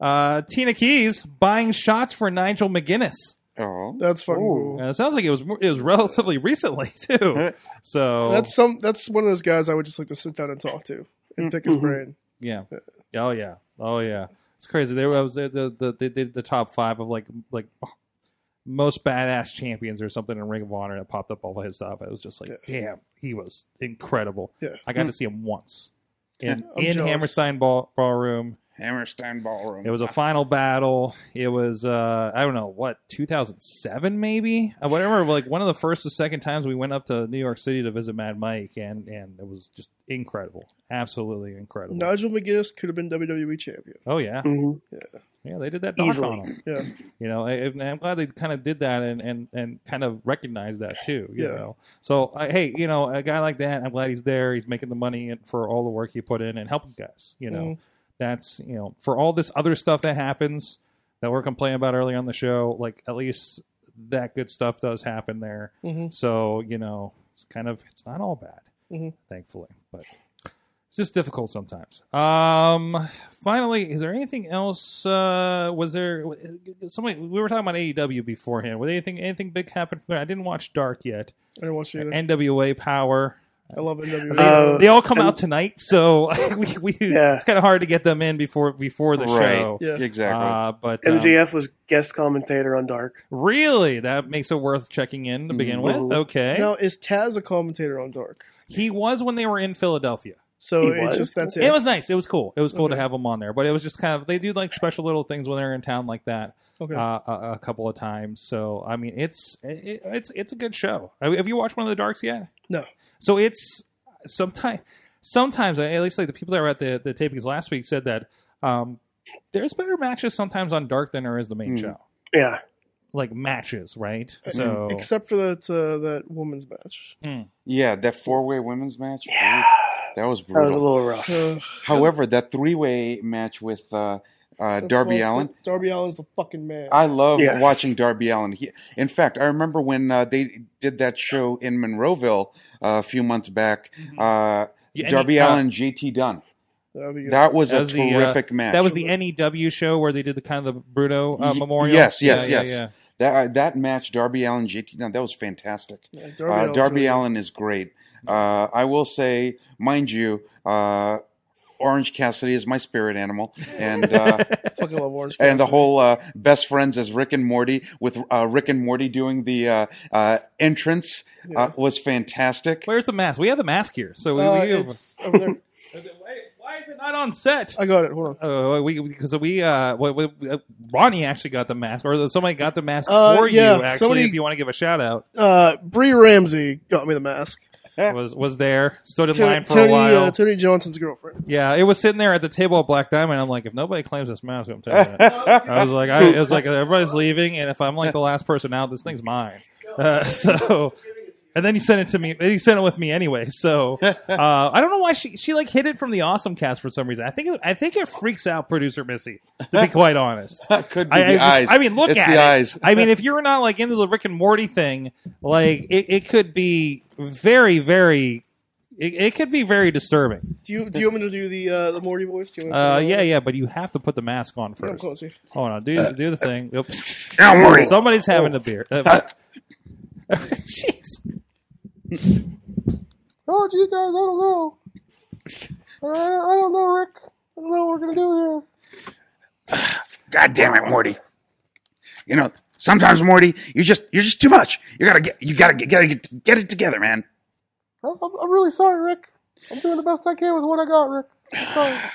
Uh, Tina Keys buying shots for Nigel McGuinness. Oh, That's fucking Ooh. cool. And it sounds like it was it was relatively *laughs* recently too. *laughs* So That's some. That's one of those guys I would just like to sit down and talk to and pick his Mhm. brain. yeah, oh yeah, oh yeah. It's crazy. There was the the, the they did the top five of like like most badass champions or something in Ring of Honor that popped up all his stuff. I was just like, Yeah. damn, he was incredible. Yeah. I got to see him once in *laughs* I'm in jealous. Hammerstein Ball, Ballroom. Hammerstein Ballroom. It was a final battle. It was uh I don't know what 2007 maybe uh, whatever like one of the first or second times we went up to New York City to visit Mad Mike and and it was just incredible, absolutely incredible. Nigel McGuinness could have been WWE champion. Oh yeah, Mhm. yeah they did that doc Easily. on him. Yeah, You know, I, I'm glad they kind of did that and and and kind of recognized that too. You Yeah. know, so uh, hey, you know, a guy like that, I'm glad he's there. He's making the money for all the work he put in and helping guys. You know, Mhm. That's you know for all this other stuff that happens that we're complaining about early on the show. Like at least that good stuff does happen there. hmm So you know, it's kind of it's not all bad, Mhm. thankfully, but. It's just difficult sometimes. Um, finally, is there anything else? Uh, was there somebody we were talking about AEW beforehand? Was anything anything big happen there? I didn't watch Dark yet. I didn't watch either. NWA Power. I love NWA. Uh, they all come and- out tonight, so *laughs* we, we Yeah. it's kind of hard to get them in before before the right. show. Yeah. Exactly. Uh, but um, MJF was guest commentator on Dark. really, that makes it worth checking in to begin with. Mhm. Okay, now is Taz a commentator on Dark? he was when they were in Philadelphia. So He it's was? just that's it. It was nice. It was cool. It was cool to have them on there, but it was just kind of they do like special little things when they're in town like that. okay. uh, a, a couple of times. So I mean, it's it, it's it's a good show. Have have you watched one of the Darks yet? No. So it's sometimes sometimes at least like the people that were at the the tapings last week said that um, there's better matches sometimes on Dark than there is the main Hmm. show. Yeah. Like matches, right? Uh, So Except for that uh, that woman's match. yeah, that four way women's match. Yeah. That was That was a little rough. Uh, However, that three way match with uh, uh, Darby well, Allin. Darby Allin's the fucking man. I love Yes. watching Darby Allin. He, in fact, I remember when uh, they did that show in Monroeville uh, a few months back. Uh, Yeah, Darby he- uh, Allin, and JT Dunn. That'd be good. That was That a was the, uh, terrific match. that was the NEW show where they did the kind of the Bruno uh, Ye- memorial. yes, yes, Yeah, yeah, yes. yeah. that uh, that match. Darby Allin, JT Dunn. That was fantastic. Yeah, Darby, Darby, uh, Darby really Allin is great. Uh, I will say, mind you, uh, Orange Cassidy is my spirit animal, and *laughs* uh. Fucking love Orange. and the whole uh, best friends as Rick and Morty with uh, Rick and Morty doing the uh, uh, entrance uh, Yeah. was fantastic. Where's the mask? We have the mask here, so we, Uh, we have, over there. *laughs* why, why is it not on set? I got it. Hold on. Uh, we because we uh, we, we, uh, Ronnie actually got the mask, or somebody got the mask Uh, for yeah, you. Actually, somebody- if you want to give a shout out, Uh, Brie Ramsey got me the mask. *laughs* was was there, stood in Tony, line for Tony, a while. Uh, Tony Johnson's girlfriend. yeah, it was sitting there at the table at Black Diamond. I'm like, if nobody claims this mask, I'm telling you. that. I was like, I, it was like everybody's leaving, and if I'm like the last person out, this thing's mine. Uh, *laughs* so. And then you sent it to me. You sent it with me anyway. So *laughs* uh, I don't know why she she like hid it from the awesome cast for some reason. I think it, I think it freaks out producer Missy. To be *laughs* quite honest, Could be I, the I, eyes. just- I mean, look it's at the it. eyes. I mean, if *laughs* you're not like into the Rick and Morty thing, like it, it could be very, very, it, it could be very disturbing. Do you do you want me to do the uh, the Morty voice? Do you want Uh, yeah, yeah, but you have to put the mask on Yeah, I'm first. close. Hold on, do do the thing. Yep. Now, Morty. Somebody's having a beer. Uh, Jeez. Oh, gee, guys, I don't know. Uh, I don't know, Rick. I don't know what we're gonna do here. God damn it, Morty. You know, sometimes Morty, you just you're just too much. You gotta get you gotta get gotta get, get it together, man. I'm, I'm I'm really sorry, Rick. I'm doing the best I can with what I got, Rick. I'm sorry. *sighs*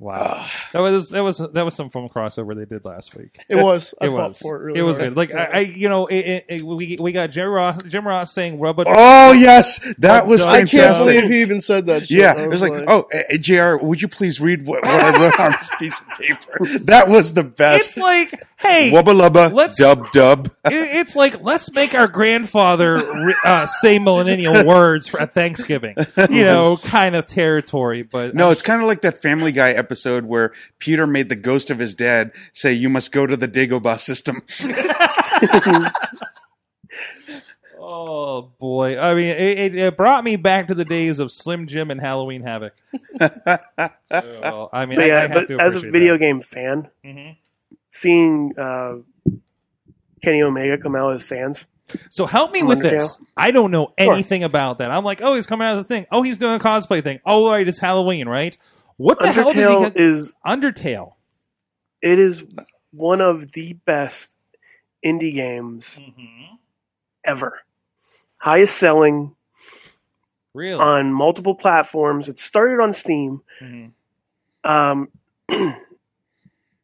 Wow, that was that was that was some fun crossover they did last week. It was. *laughs* I It fought was. for it. Really it was hard. good. Like I, I you know, it, it, it- we we got Jim Ross Jim Ross saying rub it. Oh yes, that was I I can't believe he even said that. Shit. yeah, I it was like, oh, uh, Jr. Would you please read what, what I wrote on this piece of paper? That was the best. It's like, hey, Wubba lubba, let's- dub dub. *laughs* it's like let's make our grandfather uh, say millennial *laughs* words for at Thanksgiving. You know, kind of territory. But No, it's kind of like that Family Guy episode where Peter made the ghost of his dad say, "You must go to the Dagobah system." *laughs* oh boy, I mean, it, it, it brought me back to the days of Slim Jim and Halloween Havoc. *laughs* So, I mean, But I, yeah, I have but to as a video that. game fan, Mhm. seeing uh, Kenny Omega come out as Sans, So help me with this. I don't know Sure. anything about that. I'm like, oh, he's coming out as a thing. Oh, he's doing a cosplay thing. Oh, right, it's Halloween, right? What the hell did he Undertale is Undertale. it is one of the best indie games Mm-hmm. ever. Highest selling Really? on multiple platforms. It started on Steam. Mhm. um, *clears throat*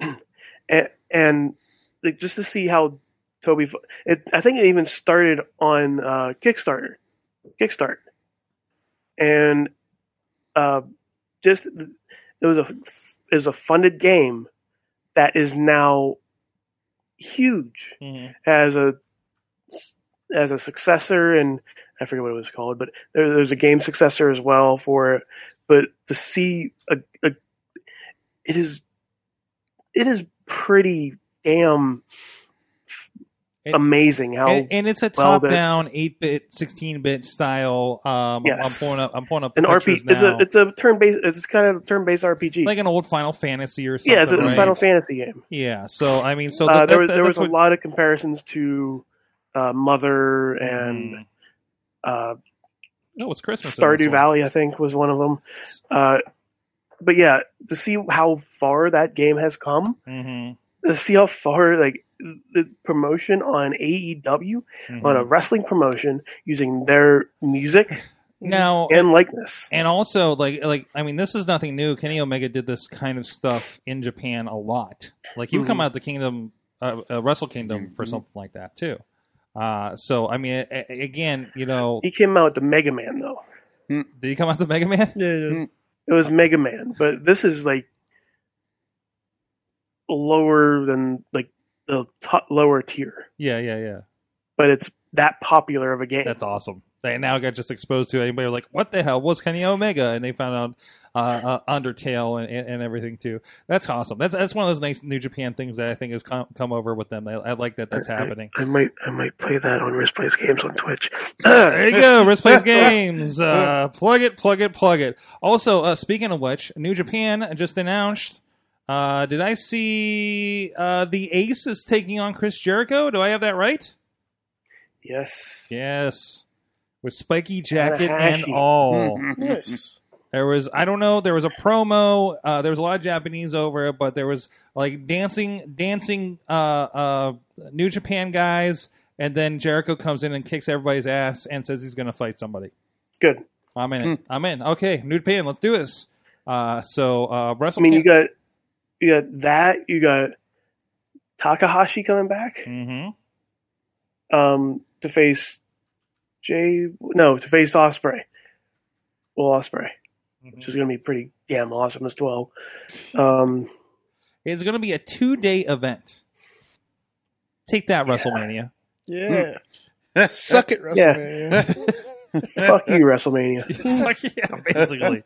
and, and like, just to see how Toby, it, I think it even started on uh, Kickstarter, Kickstart, and uh, just it was a it was a funded game that is now huge Mhm. as a as a successor and I forget what it was called, but there, there's a game successor as well for it. But to see a, a it is it is pretty damn amazing how And, and it's a well top-down, eight-bit, sixteen-bit style. Um, Yes. I'm pulling up. I'm pulling up an RPG. It's a it's a turn based. It's kind of a turn based RPG. like an old Final Fantasy or something. yeah, it's a right? Final Fantasy game. Yeah. So I mean, so uh, there that- was there was a lot of comparisons to uh, Mother and Mhm. uh, No, it's Christmas. Stardew. Valley, I think, was one of them. Uh, but yeah, to see how far that game has come, Mhm, to see how far like the promotion on AEW mhm. on a wrestling promotion using their music *laughs* Now, and likeness. and also like like I mean, this is nothing new. Kenny Omega did this kind of stuff in Japan a lot. Like he would come Mhm. out to Kingdom, uh, uh, Wrestle Kingdom for Mhm. something like that too. Uh, so I mean, a- a- again, you know, He came out with the Mega Man though. did he come out to Mega Man? Yeah, yeah. It was Mega Man, but this is like lower than like the top, lower tier, Yeah, yeah, yeah. but it's that popular of a game. That's awesome. They now got just exposed to anybody like, what the hell was Kenny Omega? And they found out uh, uh, Undertale and, and, and everything too. That's awesome. That's that's one of those nice New Japan things that I think has come, come over with them. I, I like that that's I- happening. I might I might play that on Riz Plays Games on Twitch. *laughs* There you go, Riz Plays *laughs* Games. Uh, plug it, plug it, plug it. Also, uh, speaking of which, New Japan just announced. Uh, did I see uh, the Ace is taking on Chris Jericho? Do I have that right? Yes. Yes, with spiky jacket and all. *laughs* Nice. There was I don't know. There was a promo. Uh, there was a lot of Japanese over it, but there was like dancing, dancing uh, uh, New Japan guys, and then Jericho comes in and kicks everybody's ass and says he's going to fight somebody. It's good. I'm in it. I'm in. Okay, New Japan, let's do this. Uh, so uh, I Wrestle. mean, you got you got that. You got Takahashi coming back hmm um, to face Jay. No, to face Ospreay. Well, Ospreay, which is going to be pretty damn awesome as well. Um, It's going to be a two day event. Take that, WrestleMania. Yeah. *laughs* Suck it, WrestleMania. *laughs* fuck you, WrestleMania. *laughs* Fuck yeah, basically,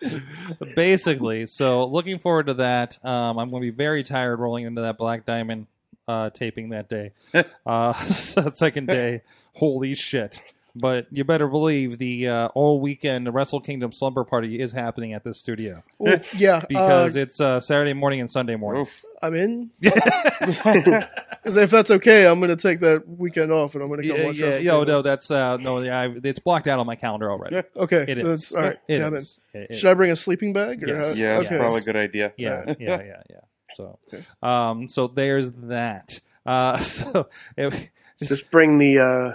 basically. So looking forward to that. Um, I'm going to be very tired rolling into that Black Diamond uh, taping that day. *laughs* Uh, *laughs* second day, holy shit! But you better believe the uh, all weekend Wrestle Kingdom slumber party is happening at this studio Ooh, yeah, *laughs* because uh, it's uh, Saturday morning and Sunday morning. Oof. I'm in. *laughs* if that's okay, I'm going to take that weekend off and I'm going to come Yeah, watch. yeah, Wrestle yo, Kingdom. no, that's uh, no, yeah, I, it's blocked out on my calendar already. Okay, It is. that's all right. It yeah, is. It- it- Should I bring a sleeping bag? Or Yes. how- Yeah, that's okay. probably a good idea. yeah, Right. yeah, *laughs* yeah, yeah. So, Okay. um, so there's that. Uh, so it, just, Just bring the uh,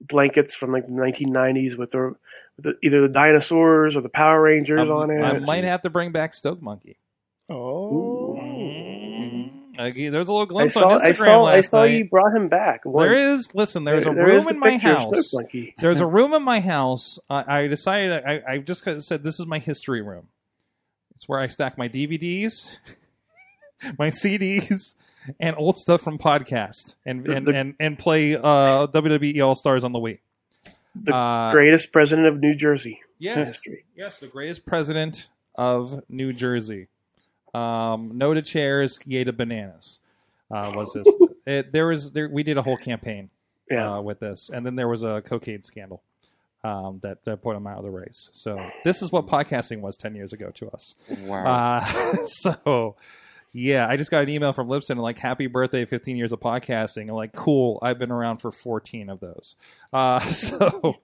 blankets from like the 1990s with the, with the either the dinosaurs or the Power Rangers I'm- on it. I might have to bring back Stoke Monkey. Oh, mm-hmm. Like, there's a little glimpse saw, on Instagram I saw, I last saw night. you brought him back. One- There is, listen, there's a room is the in my picture of house. Monkey. *laughs* There's a room in my house. I, I decided I, I just said this is my history room. It's where I stack my DVDs, *laughs* my CDs, and old stuff from podcasts, and and The- and, and play uh, WWE All Stars on the Wii. The Uh, Greatest president of New Jersey. yes, history. yes, the greatest president of New Jersey. Um, no to chairs, yay to bananas. Uh, was this? *laughs* it, there was there. We did a whole campaign Yeah. uh, with this, and then there was a cocaine scandal um, that that put him out of the race. So this is what podcasting was ten years ago to us. Wow. Uh, *laughs* so yeah, I just got an email from Lipson like happy birthday, fifteen years of podcasting. And like cool, I've been around for fourteen of those. Uh, *laughs* so,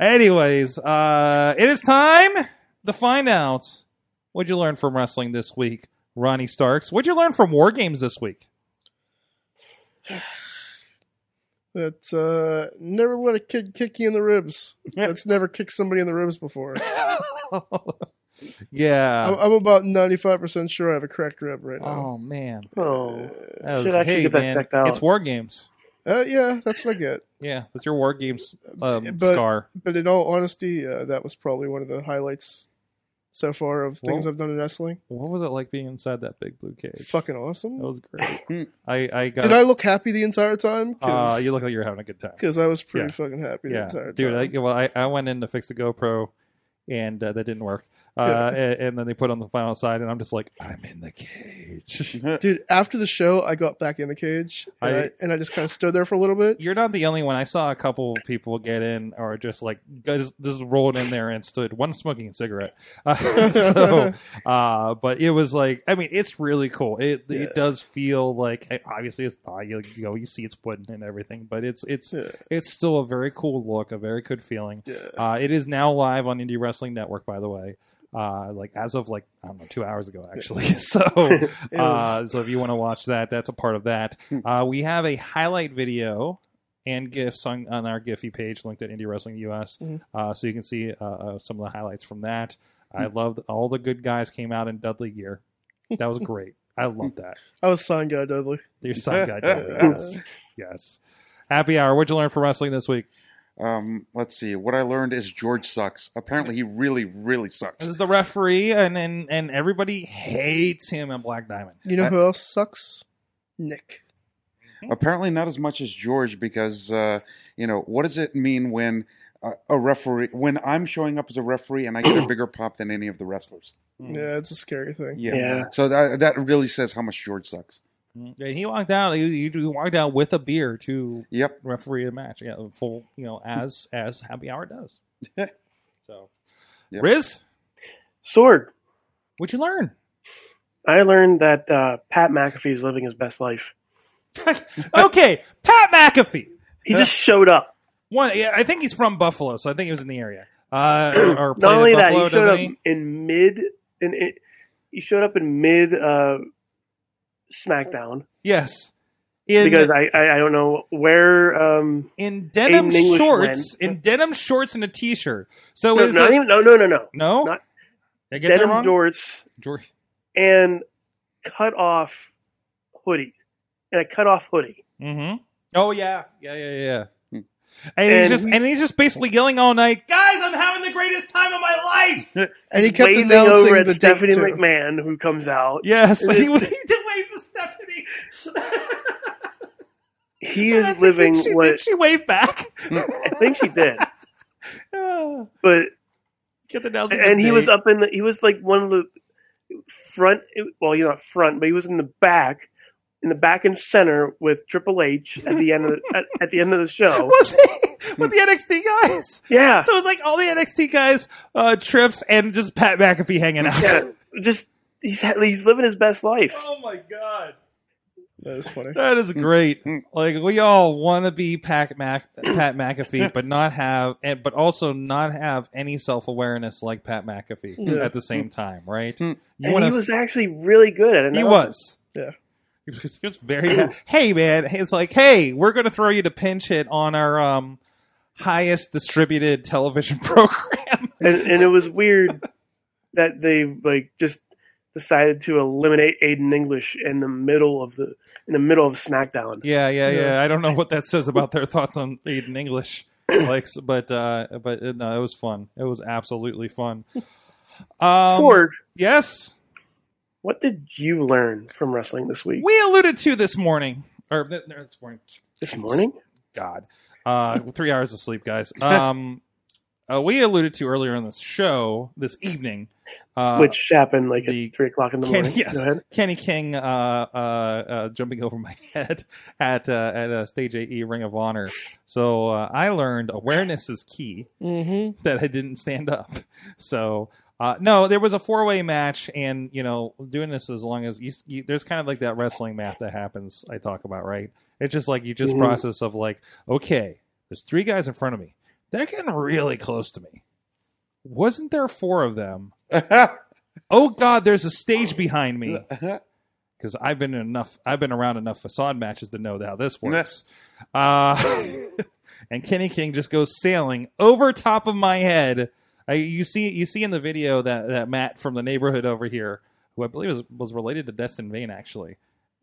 anyways, uh, it is time to find out what'd you learn from wrestling this week, Ronnie Starks. What'd you learn from War Games this week? *sighs* That uh, never let a kid kick you in the ribs. *laughs* That's never kicked somebody in the ribs before. *laughs* yeah. I'm, I'm about 95% sure I have a cracked rib right now. Oh man, Oh, that was, Should actually hey get that man, checked out. it's War Games. Uh, yeah, that's what I get. Yeah, that's your War Games um, But- scar. But in all honesty, uh, that was probably one of the highlights so far of things Well- I've done in wrestling. What was it like being inside that big blue cage? Fucking awesome. That was great. *laughs* I I got. Did I look happy the entire time? uh, you look like you're having a good time. Because I was pretty Yeah. fucking happy the Yeah, entire time. dude. I, well, I, I went in to fix the GoPro, and uh, that didn't work. Uh, and, and then they put on the final side, and I'm just like, I'm in the cage. *laughs* *laughs* Dude, after the show, I got back in the cage and I- I, and I just kind of stood there for a little bit. You're not the only one. I saw a couple people get in, or just like just, just rolled in there and stood. One smoking a cigarette. Uh, *laughs* so, uh, but it was like, I mean, it's really cool. It Yeah. it does feel like obviously it's uh, you, you know you see it's wooden and everything, but it's it's Yeah. it's still a very cool look, a very good feeling. Yeah. Uh, it is now live on Indie Wrestling Network, by the way. Uh, like as of like I don't know, two hours ago *laughs* actually. *laughs* so, uh, so if you want to watch that, that's a part of that. Uh, we have a highlight video and gifs on, on our Giphy page linked at Indie Wrestling US, Mhm. uh, so you can see uh, uh, some of the highlights from that. I love all the good guys came out in Dudley gear. That was great. I love *laughs* that. I was sign guy Dudley. Your son guy Dudley. Yes, yes. Happy hour. What'd you learn from wrestling this week? Um, let's see. What I learned is George sucks. Apparently, he really, really This sucks. is the referee, and and, and everybody hates him at Black Diamond. You know I- who else sucks? Nick. Apparently, not as much as George because uh, you know what does it mean when uh, a referee when I'm showing up as a referee and I get a *clears throat* bigger pop than any of the wrestlers? Yeah, it's a scary thing. Yeah. Yeah. So that that really says how much George sucks. Yeah, he walked out. He, he walked out with a beer to Yep. referee a match. Yeah, full. You know, as as Happy Hour does. so, Yep. Riz, Sword. what'd you learn? I learned that uh, Pat McAfee is living his best life. *laughs* *laughs* okay, Pat McAfee. He just showed up. One, yeah, I think he's from Buffalo, so I think he was in the area. Uh, *clears throat* or, or Not only in that, Buffalo, he showed up he? in mid. In, in he showed up in mid uh, SmackDown Yes, in because I, I I don't know where. Um, in denim Aiden shorts, went. in denim shorts and a t-shirt. So no, is not it even, no, no, no, no. no? not- get Denim wrong? jorts George. and cut off hoodie and a cut off hoodie. Mm-hmm. Oh yeah, yeah, yeah, yeah. Hmm. And, he's just and he's just basically yelling all night, guys! I'm having the greatest time of my life. *laughs* And he kept waving announcing over at the Stephanie. McMahon, who comes out. Yes, *laughs* he, he did waves to Stephanie. *laughs* He is living Did she, what did she wave back? I think she did, *laughs* but Get the Nelson and he was up in the he was like one of the front. Well, he's not front, but he was in the back, in the back and center with Triple H at the end of the, at, at the end of the show. *laughs* Was he with the NXT guys? Yeah, So it was like all the NXT guys, uh, trips, and just Pat McAfee hanging out. yeah, just he's he's living his best life. Oh my god. That is funny. That is great. Like we all want to be Pat, Mac, Pat McAfee, *laughs* but not have, and but also not have any self awareness like Pat McAfee Yeah. at the same time, right? Hmm. You and he was actually really good at it. he was, Yeah. He was, he was very. *clears throat* hey man, it's like, hey, we're going to throw you to pinch hit on our um highest distributed television *laughs* program. and, and it was weird that they like just decided to eliminate Aiden English in the middle of the in the middle of SmackDown. Yeah, yeah, yeah. Yeah. I don't know what that says about their thoughts on Aiden English, *coughs* like, but uh, but uh, no, it was fun. It was absolutely fun. *laughs* Um, Sorg, Yes, what did you learn from wrestling this week? we alluded to this morning or this morning. This morning? God, uh, three hours of sleep, guys. *laughs* Um, uh, we alluded to earlier on this show this evening, uh, Which happened like the- at three o'clock in the Kenny, morning. yes, Go ahead. Kenny King uh, uh, uh, jumping over my *laughs* head at uh, at Stage AE Ring of Honor. So uh, I learned awareness is key. Mm-hmm. That I didn't stand up. So uh, no, there was a four way match, and you know, doing this as long as you, you, there's kind of like that wrestling math that happens. I talk about right. It's just like you just Mhm. process of like, okay, there's three guys in front of me. They're getting really close to me. Wasn't there four of them? *laughs* Oh God, there's a stage behind me *laughs* because I've been in enough. I've been around enough facade matches to know how this works. Uh, *laughs* and Kenny King just goes sailing over top of my head. I, you see, you see in the video that that Matt from the neighborhood over here, who I believe was, was related to Destin Vane, actually.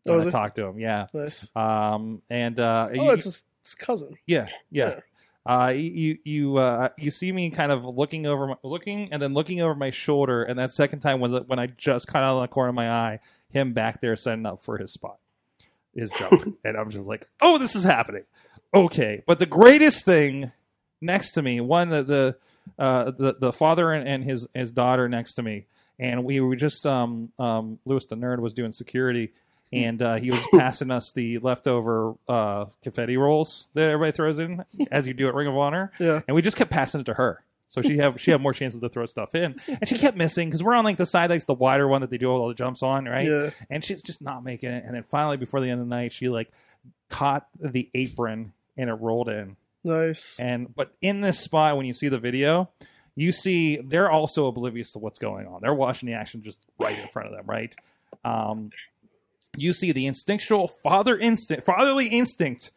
Oh, I talked to him, yeah. Nice. Um, and uh, Oh, you- it's his, his cousin. yeah, yeah. Uh, you you uh, you see me kind of looking over, my, looking and then looking over my shoulder, and that second time was when I just caught out of the corner of my eye him back there setting up for his spot, his jump, *laughs* and I'm just like, oh, this is happening. Okay, but the greatest thing next to me, one the the uh, the the father and, and his his daughter next to me, and we were just um um Lewis the nerd was doing security. And uh, he was *laughs* passing us the leftover uh, confetti rolls that everybody throws in, as you do at Ring of Honor Yeah. and we just kept passing it to her. So she have she had more chances to throw stuff in, and she kept missing because we're on like the side that's the wider one that they do all the jumps on, right? Yeah. And she's just not making it. And then finally, before the end of the night, she like caught the apron and it rolled in. Nice. And but in this spot, when you see the video, you see they're also oblivious to what's going on. They're watching the action just right in front of them, right? Um, you see the instinctual father instinct, fatherly instinct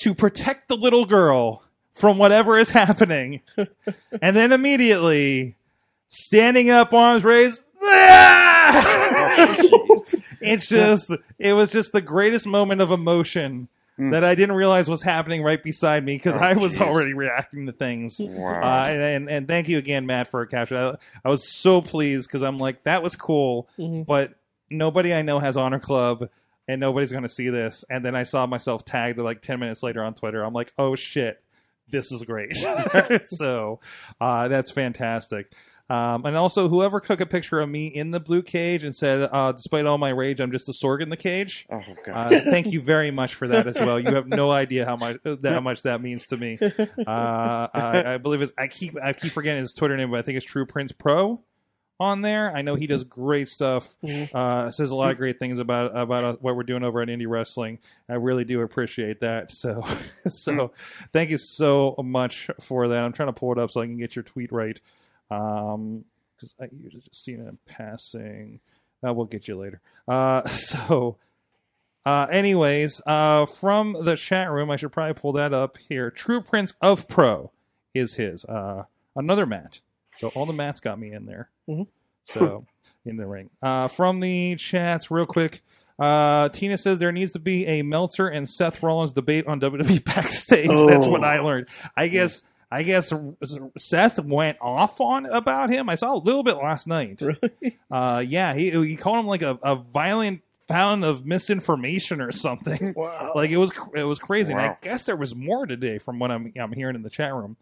to protect the little girl from whatever is *laughs* happening, and then immediately standing up, arms raised. *laughs* it's just, it was just the greatest moment of emotion that I didn't realize was happening right beside me because Oh, I was jeez. already reacting to things. Wow. Uh, and, and and thank you again, Matt, for a capture. I, I was so pleased because I'm like, that was cool, Mhm. but nobody I know has Honor Club, and nobody's going to see this. And then I saw myself tagged like ten minutes later on Twitter. I'm like, oh shit, this is great. *laughs* so uh, that's fantastic. Um, and also, whoever took a picture of me in the blue cage and said, uh, "Despite all my rage, I'm just a sorg in the cage." oh god. Uh, thank you very much for that as well. You have no idea how much that, how much that means to me. Uh, I, I believe it's I keep I keep forgetting his Twitter name, but I think it's True Prince Pro on there. I know he does great stuff. Uh, says a lot of great things about about uh, what we're doing over at Indie Wrestling. I really do appreciate that. So *laughs* so thank you so much for that. I'm trying to pull it up so I can get your tweet right. Um, because I usually just seen it in passing. Uh, we'll get you later. Uh, *laughs* so. Uh, anyways, uh, from the chat room, I should probably pull that up here. True Prince of Pro is his. Uh, another mat. So all the mats got me in there. Mhm. So *laughs* in the ring. Uh, from the chats, real quick. Uh, Tina says there needs to be a Meltzer and Seth Rollins debate on WWE *laughs* backstage. That's what Oh. I learned. I guess. I guess Seth went off on about him. I saw a little bit last night. Really? *laughs* Uh, yeah, he he called him like a, a violent fountain of misinformation or something. Wow. Like it was it was crazy. And I guess there was more today from what I'm I'm hearing in the chat room.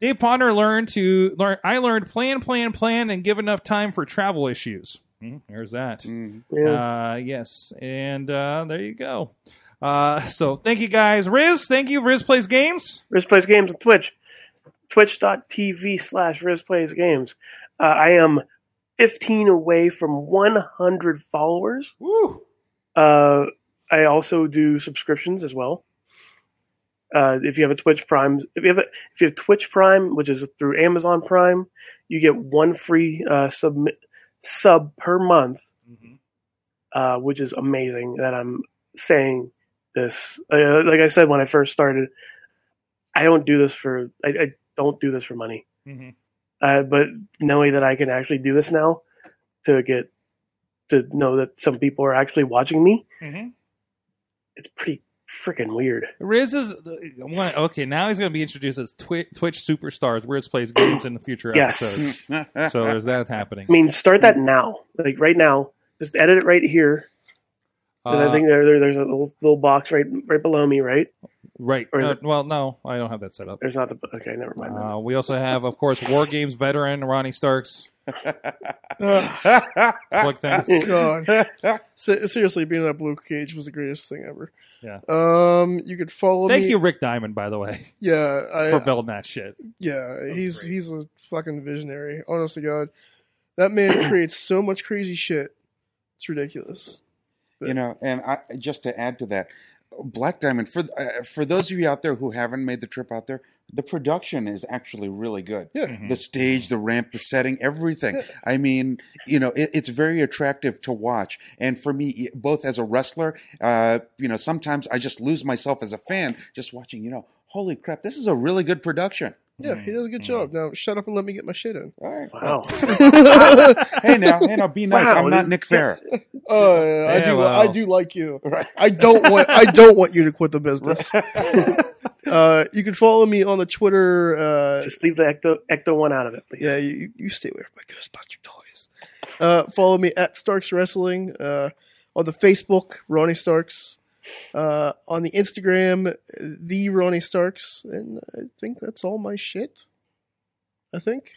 Dave Ponder learned to learn. I learned plan, plan, plan, and give enough time for travel issues. Hmm, there's that. Mm. Yeah. Uh, yes, and uh, there you go. Uh, so thank you guys, Riz. Thank you, Riz plays games. Riz Plays Games on Twitch. Twitch.tv slash Riz Plays Games. Uh, I am 15 away from 100 followers. Woo! Uh, I also do subscriptions as well. Uh, if you have a Twitch Prime, if you have a, if you have Twitch Prime, which is through Amazon Prime, you get one free uh, sub sub per month, uh, which is amazing. That I'm saying this. Uh, like I said when I first started, I don't do this for I, I don't do this for money. Mhm. Uh, but knowing that I can actually do this now to get to know that some people are actually watching me, Mhm. it's pretty freaking weird. Riz is one- okay. Now he's going to be introduced as Twi- Twitch superstars. Riz plays games in the future Yes. episodes. *laughs* So there's that happening. I mean, start that now, like right now. Just edit it right here. Uh, I think there, there there's a little, little box right right below me, right? Right. or No, the- well, no, I don't have that set up. There's not the okay. Never mind. Uh, we also have, of course, War Games veteran Ronnie Starks. Ugh, *laughs* Plug things. *laughs* God. Se- seriously, being in that blue cage was the greatest thing ever. Yeah. Um, you could follow Thank me. you, Rick Diamond, by the way, *laughs* Yeah, I, for building that shit. yeah, he's great. he's a fucking visionary. Honest to God, that man *clears throat* creates so much crazy shit. It's ridiculous. you know, and I, just to add to that, Black Diamond for uh, for those of you out there who haven't made the trip out there, the production is actually really good. Yeah. Mhm. The stage, the ramp, the setting, everything. Yeah. I mean, you know, it, it's very attractive to watch. And for me, both as a wrestler, uh, you know, sometimes I just lose myself as a fan just watching. You know, holy crap, this is a really good production. Yeah, he does a good job. Now shut up and let me get my shit in. All right. wow. *laughs* Hey now, hey now, be nice. Wow, I'm not Nick Fair. *laughs* Oh, I Yeah, do. well. I do like you. Right. I don't want. I don't want you to quit the *laughs* business. uh, you can follow me on the Twitter. Uh, Just leave the ecto ecto one out of it, please. yeah, you, you stay away from my Ghostbuster toys. Uh, follow me at Starks Wrestling uh, on the Facebook, Ronnie Starks. Uh, on the Instagram, the Ronnie Starks, and I think that's all my shit. I think.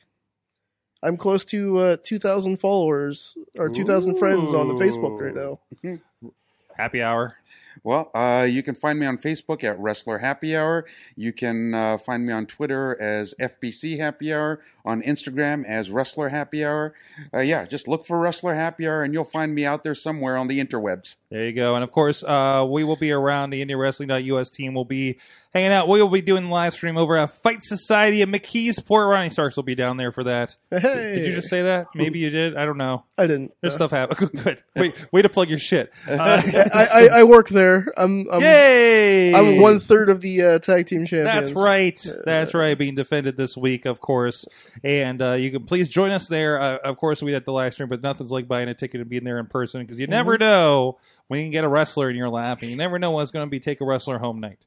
I'm close to uh, 2,000 followers or 2,000 friends on the Facebook right now. *laughs* Happy hour. Well, uh, you can find me on Facebook at Wrestler Happy Hour. You can uh, find me on Twitter as FBC Happy Hour, on Instagram as Wrestler Happy Hour. Uh, yeah, just look for Wrestler Happy Hour and you'll find me out there somewhere on the interwebs. There you go. And of course, uh, we will be around. The IndieWrestling.us team will be hanging out. We will be doing live stream over at Fight Society at McKeesport. Ronnie Starks will be down there for that. Hey, Did you just say that? Maybe you did. I don't know. I didn't. There's Uh, stuff happening. *laughs* Good. Wait, way to plug your shit. *laughs* Uh, I, I, I work there. I'm I'm, yay! I'm one third of the uh, tag team champions. That's right. That's right. Being defended this week, of course. And uh, you can please join us there. Uh, of course, we had the live stream, but nothing's like buying a ticket and being there in person because you never Mm-hmm. know when you can get a wrestler in your lap, and you never know what's going to be take a wrestler home night.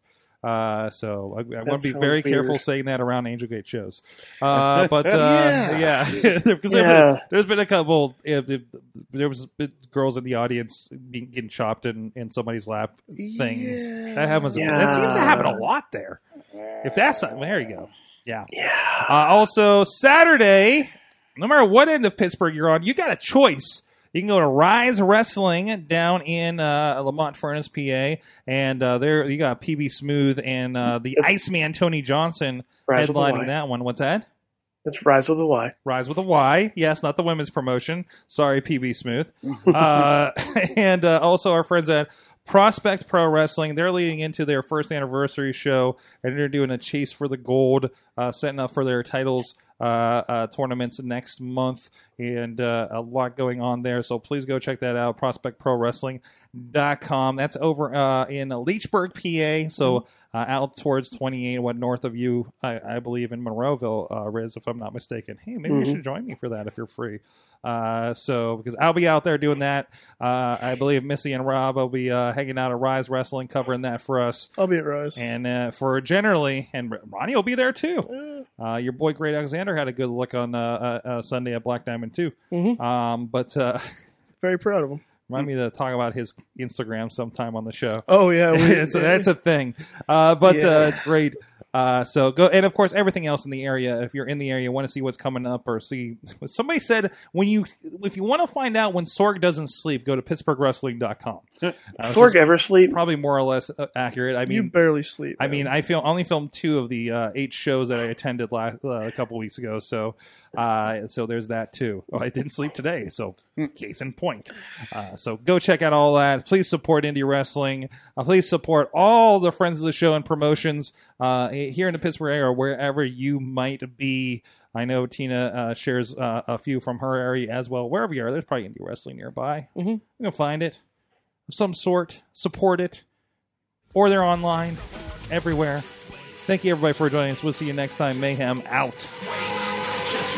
Uh, so I, I want to be very weird. careful saying that around Angel Gate shows. Uh, *laughs* but uh, yeah, because *laughs* Yeah. there's been a couple. If, if, there was girls in the audience being, getting chopped in, in somebody's lap. Things Yeah. that happens. Yeah. That seems to happen a lot there. If that's not, there you go. Yeah. Yeah. Uh, also, Saturday, no matter what end of Pittsburgh you're on, you got a choice. You can go to Ryse Wrestling down in uh, Lemont Furnace, PA, and uh, there you got PB Smooth and uh, the Iceman Tony Johnson Ryse headlining that one. What's that? It's Ryse with a Y. Ryse with a Y. Yes, not the women's promotion. Sorry, PB Smooth. *laughs* uh, *laughs* and uh, also our friends at Prospect Pro Wrestling. They're leading into their first anniversary show, and they're doing a chase for the gold, uh, setting up for their titles tournaments next month, and uh, a lot going on there. So please go check that out. ProspectProWrestling.com. That's over uh, in Leechburg, PA. So uh, out towards 28, what north of you, I, I believe, in Monroeville, uh, Riz, if I'm not mistaken. Hey, maybe you Mhm. should join me for that if you're free. Uh, so because I'll be out there doing that. Uh, I believe Missy and Rob will be uh, hanging out at Ryse Wrestling, covering that for us. I'll be at Ryse. And uh, for generally, and Ronnie will be there too. Uh, your boy Great Alexander had a good look on uh, Sunday at Black Diamond too. Mhm. Um, but uh, *laughs* very proud of him. Remind me to talk about his Instagram sometime on the show. Oh yeah, *laughs* we, it's that's a thing. Uh, but Yeah. uh, it's great. Uh, so go and of course everything else in the area. If you're in the area, want to see what's coming up or see. Somebody said when you if you want to find out when Sorg doesn't sleep, go to PittsburghWrestling.com. *laughs* Uh, Sorg ever sleep? probably more or less uh, accurate. I mean, you barely sleep. I mean, I feel only filmed two of the uh, eight shows that I attended last, uh, a couple weeks ago. So, uh, so there's that too. Oh, I didn't sleep today, so case in point. Uh, so go check out all that. Please support indie wrestling. Uh, please support all the friends of the show and promotions uh, here in the Pittsburgh area wherever you might be. I know Tina uh, shares uh, a few from her area as well. Wherever you are, there's probably indie wrestling nearby. Mhm. You can find it of some sort. Support it or they're online everywhere. Thank you, everybody, for joining us. We'll see you next time. Mayhem out.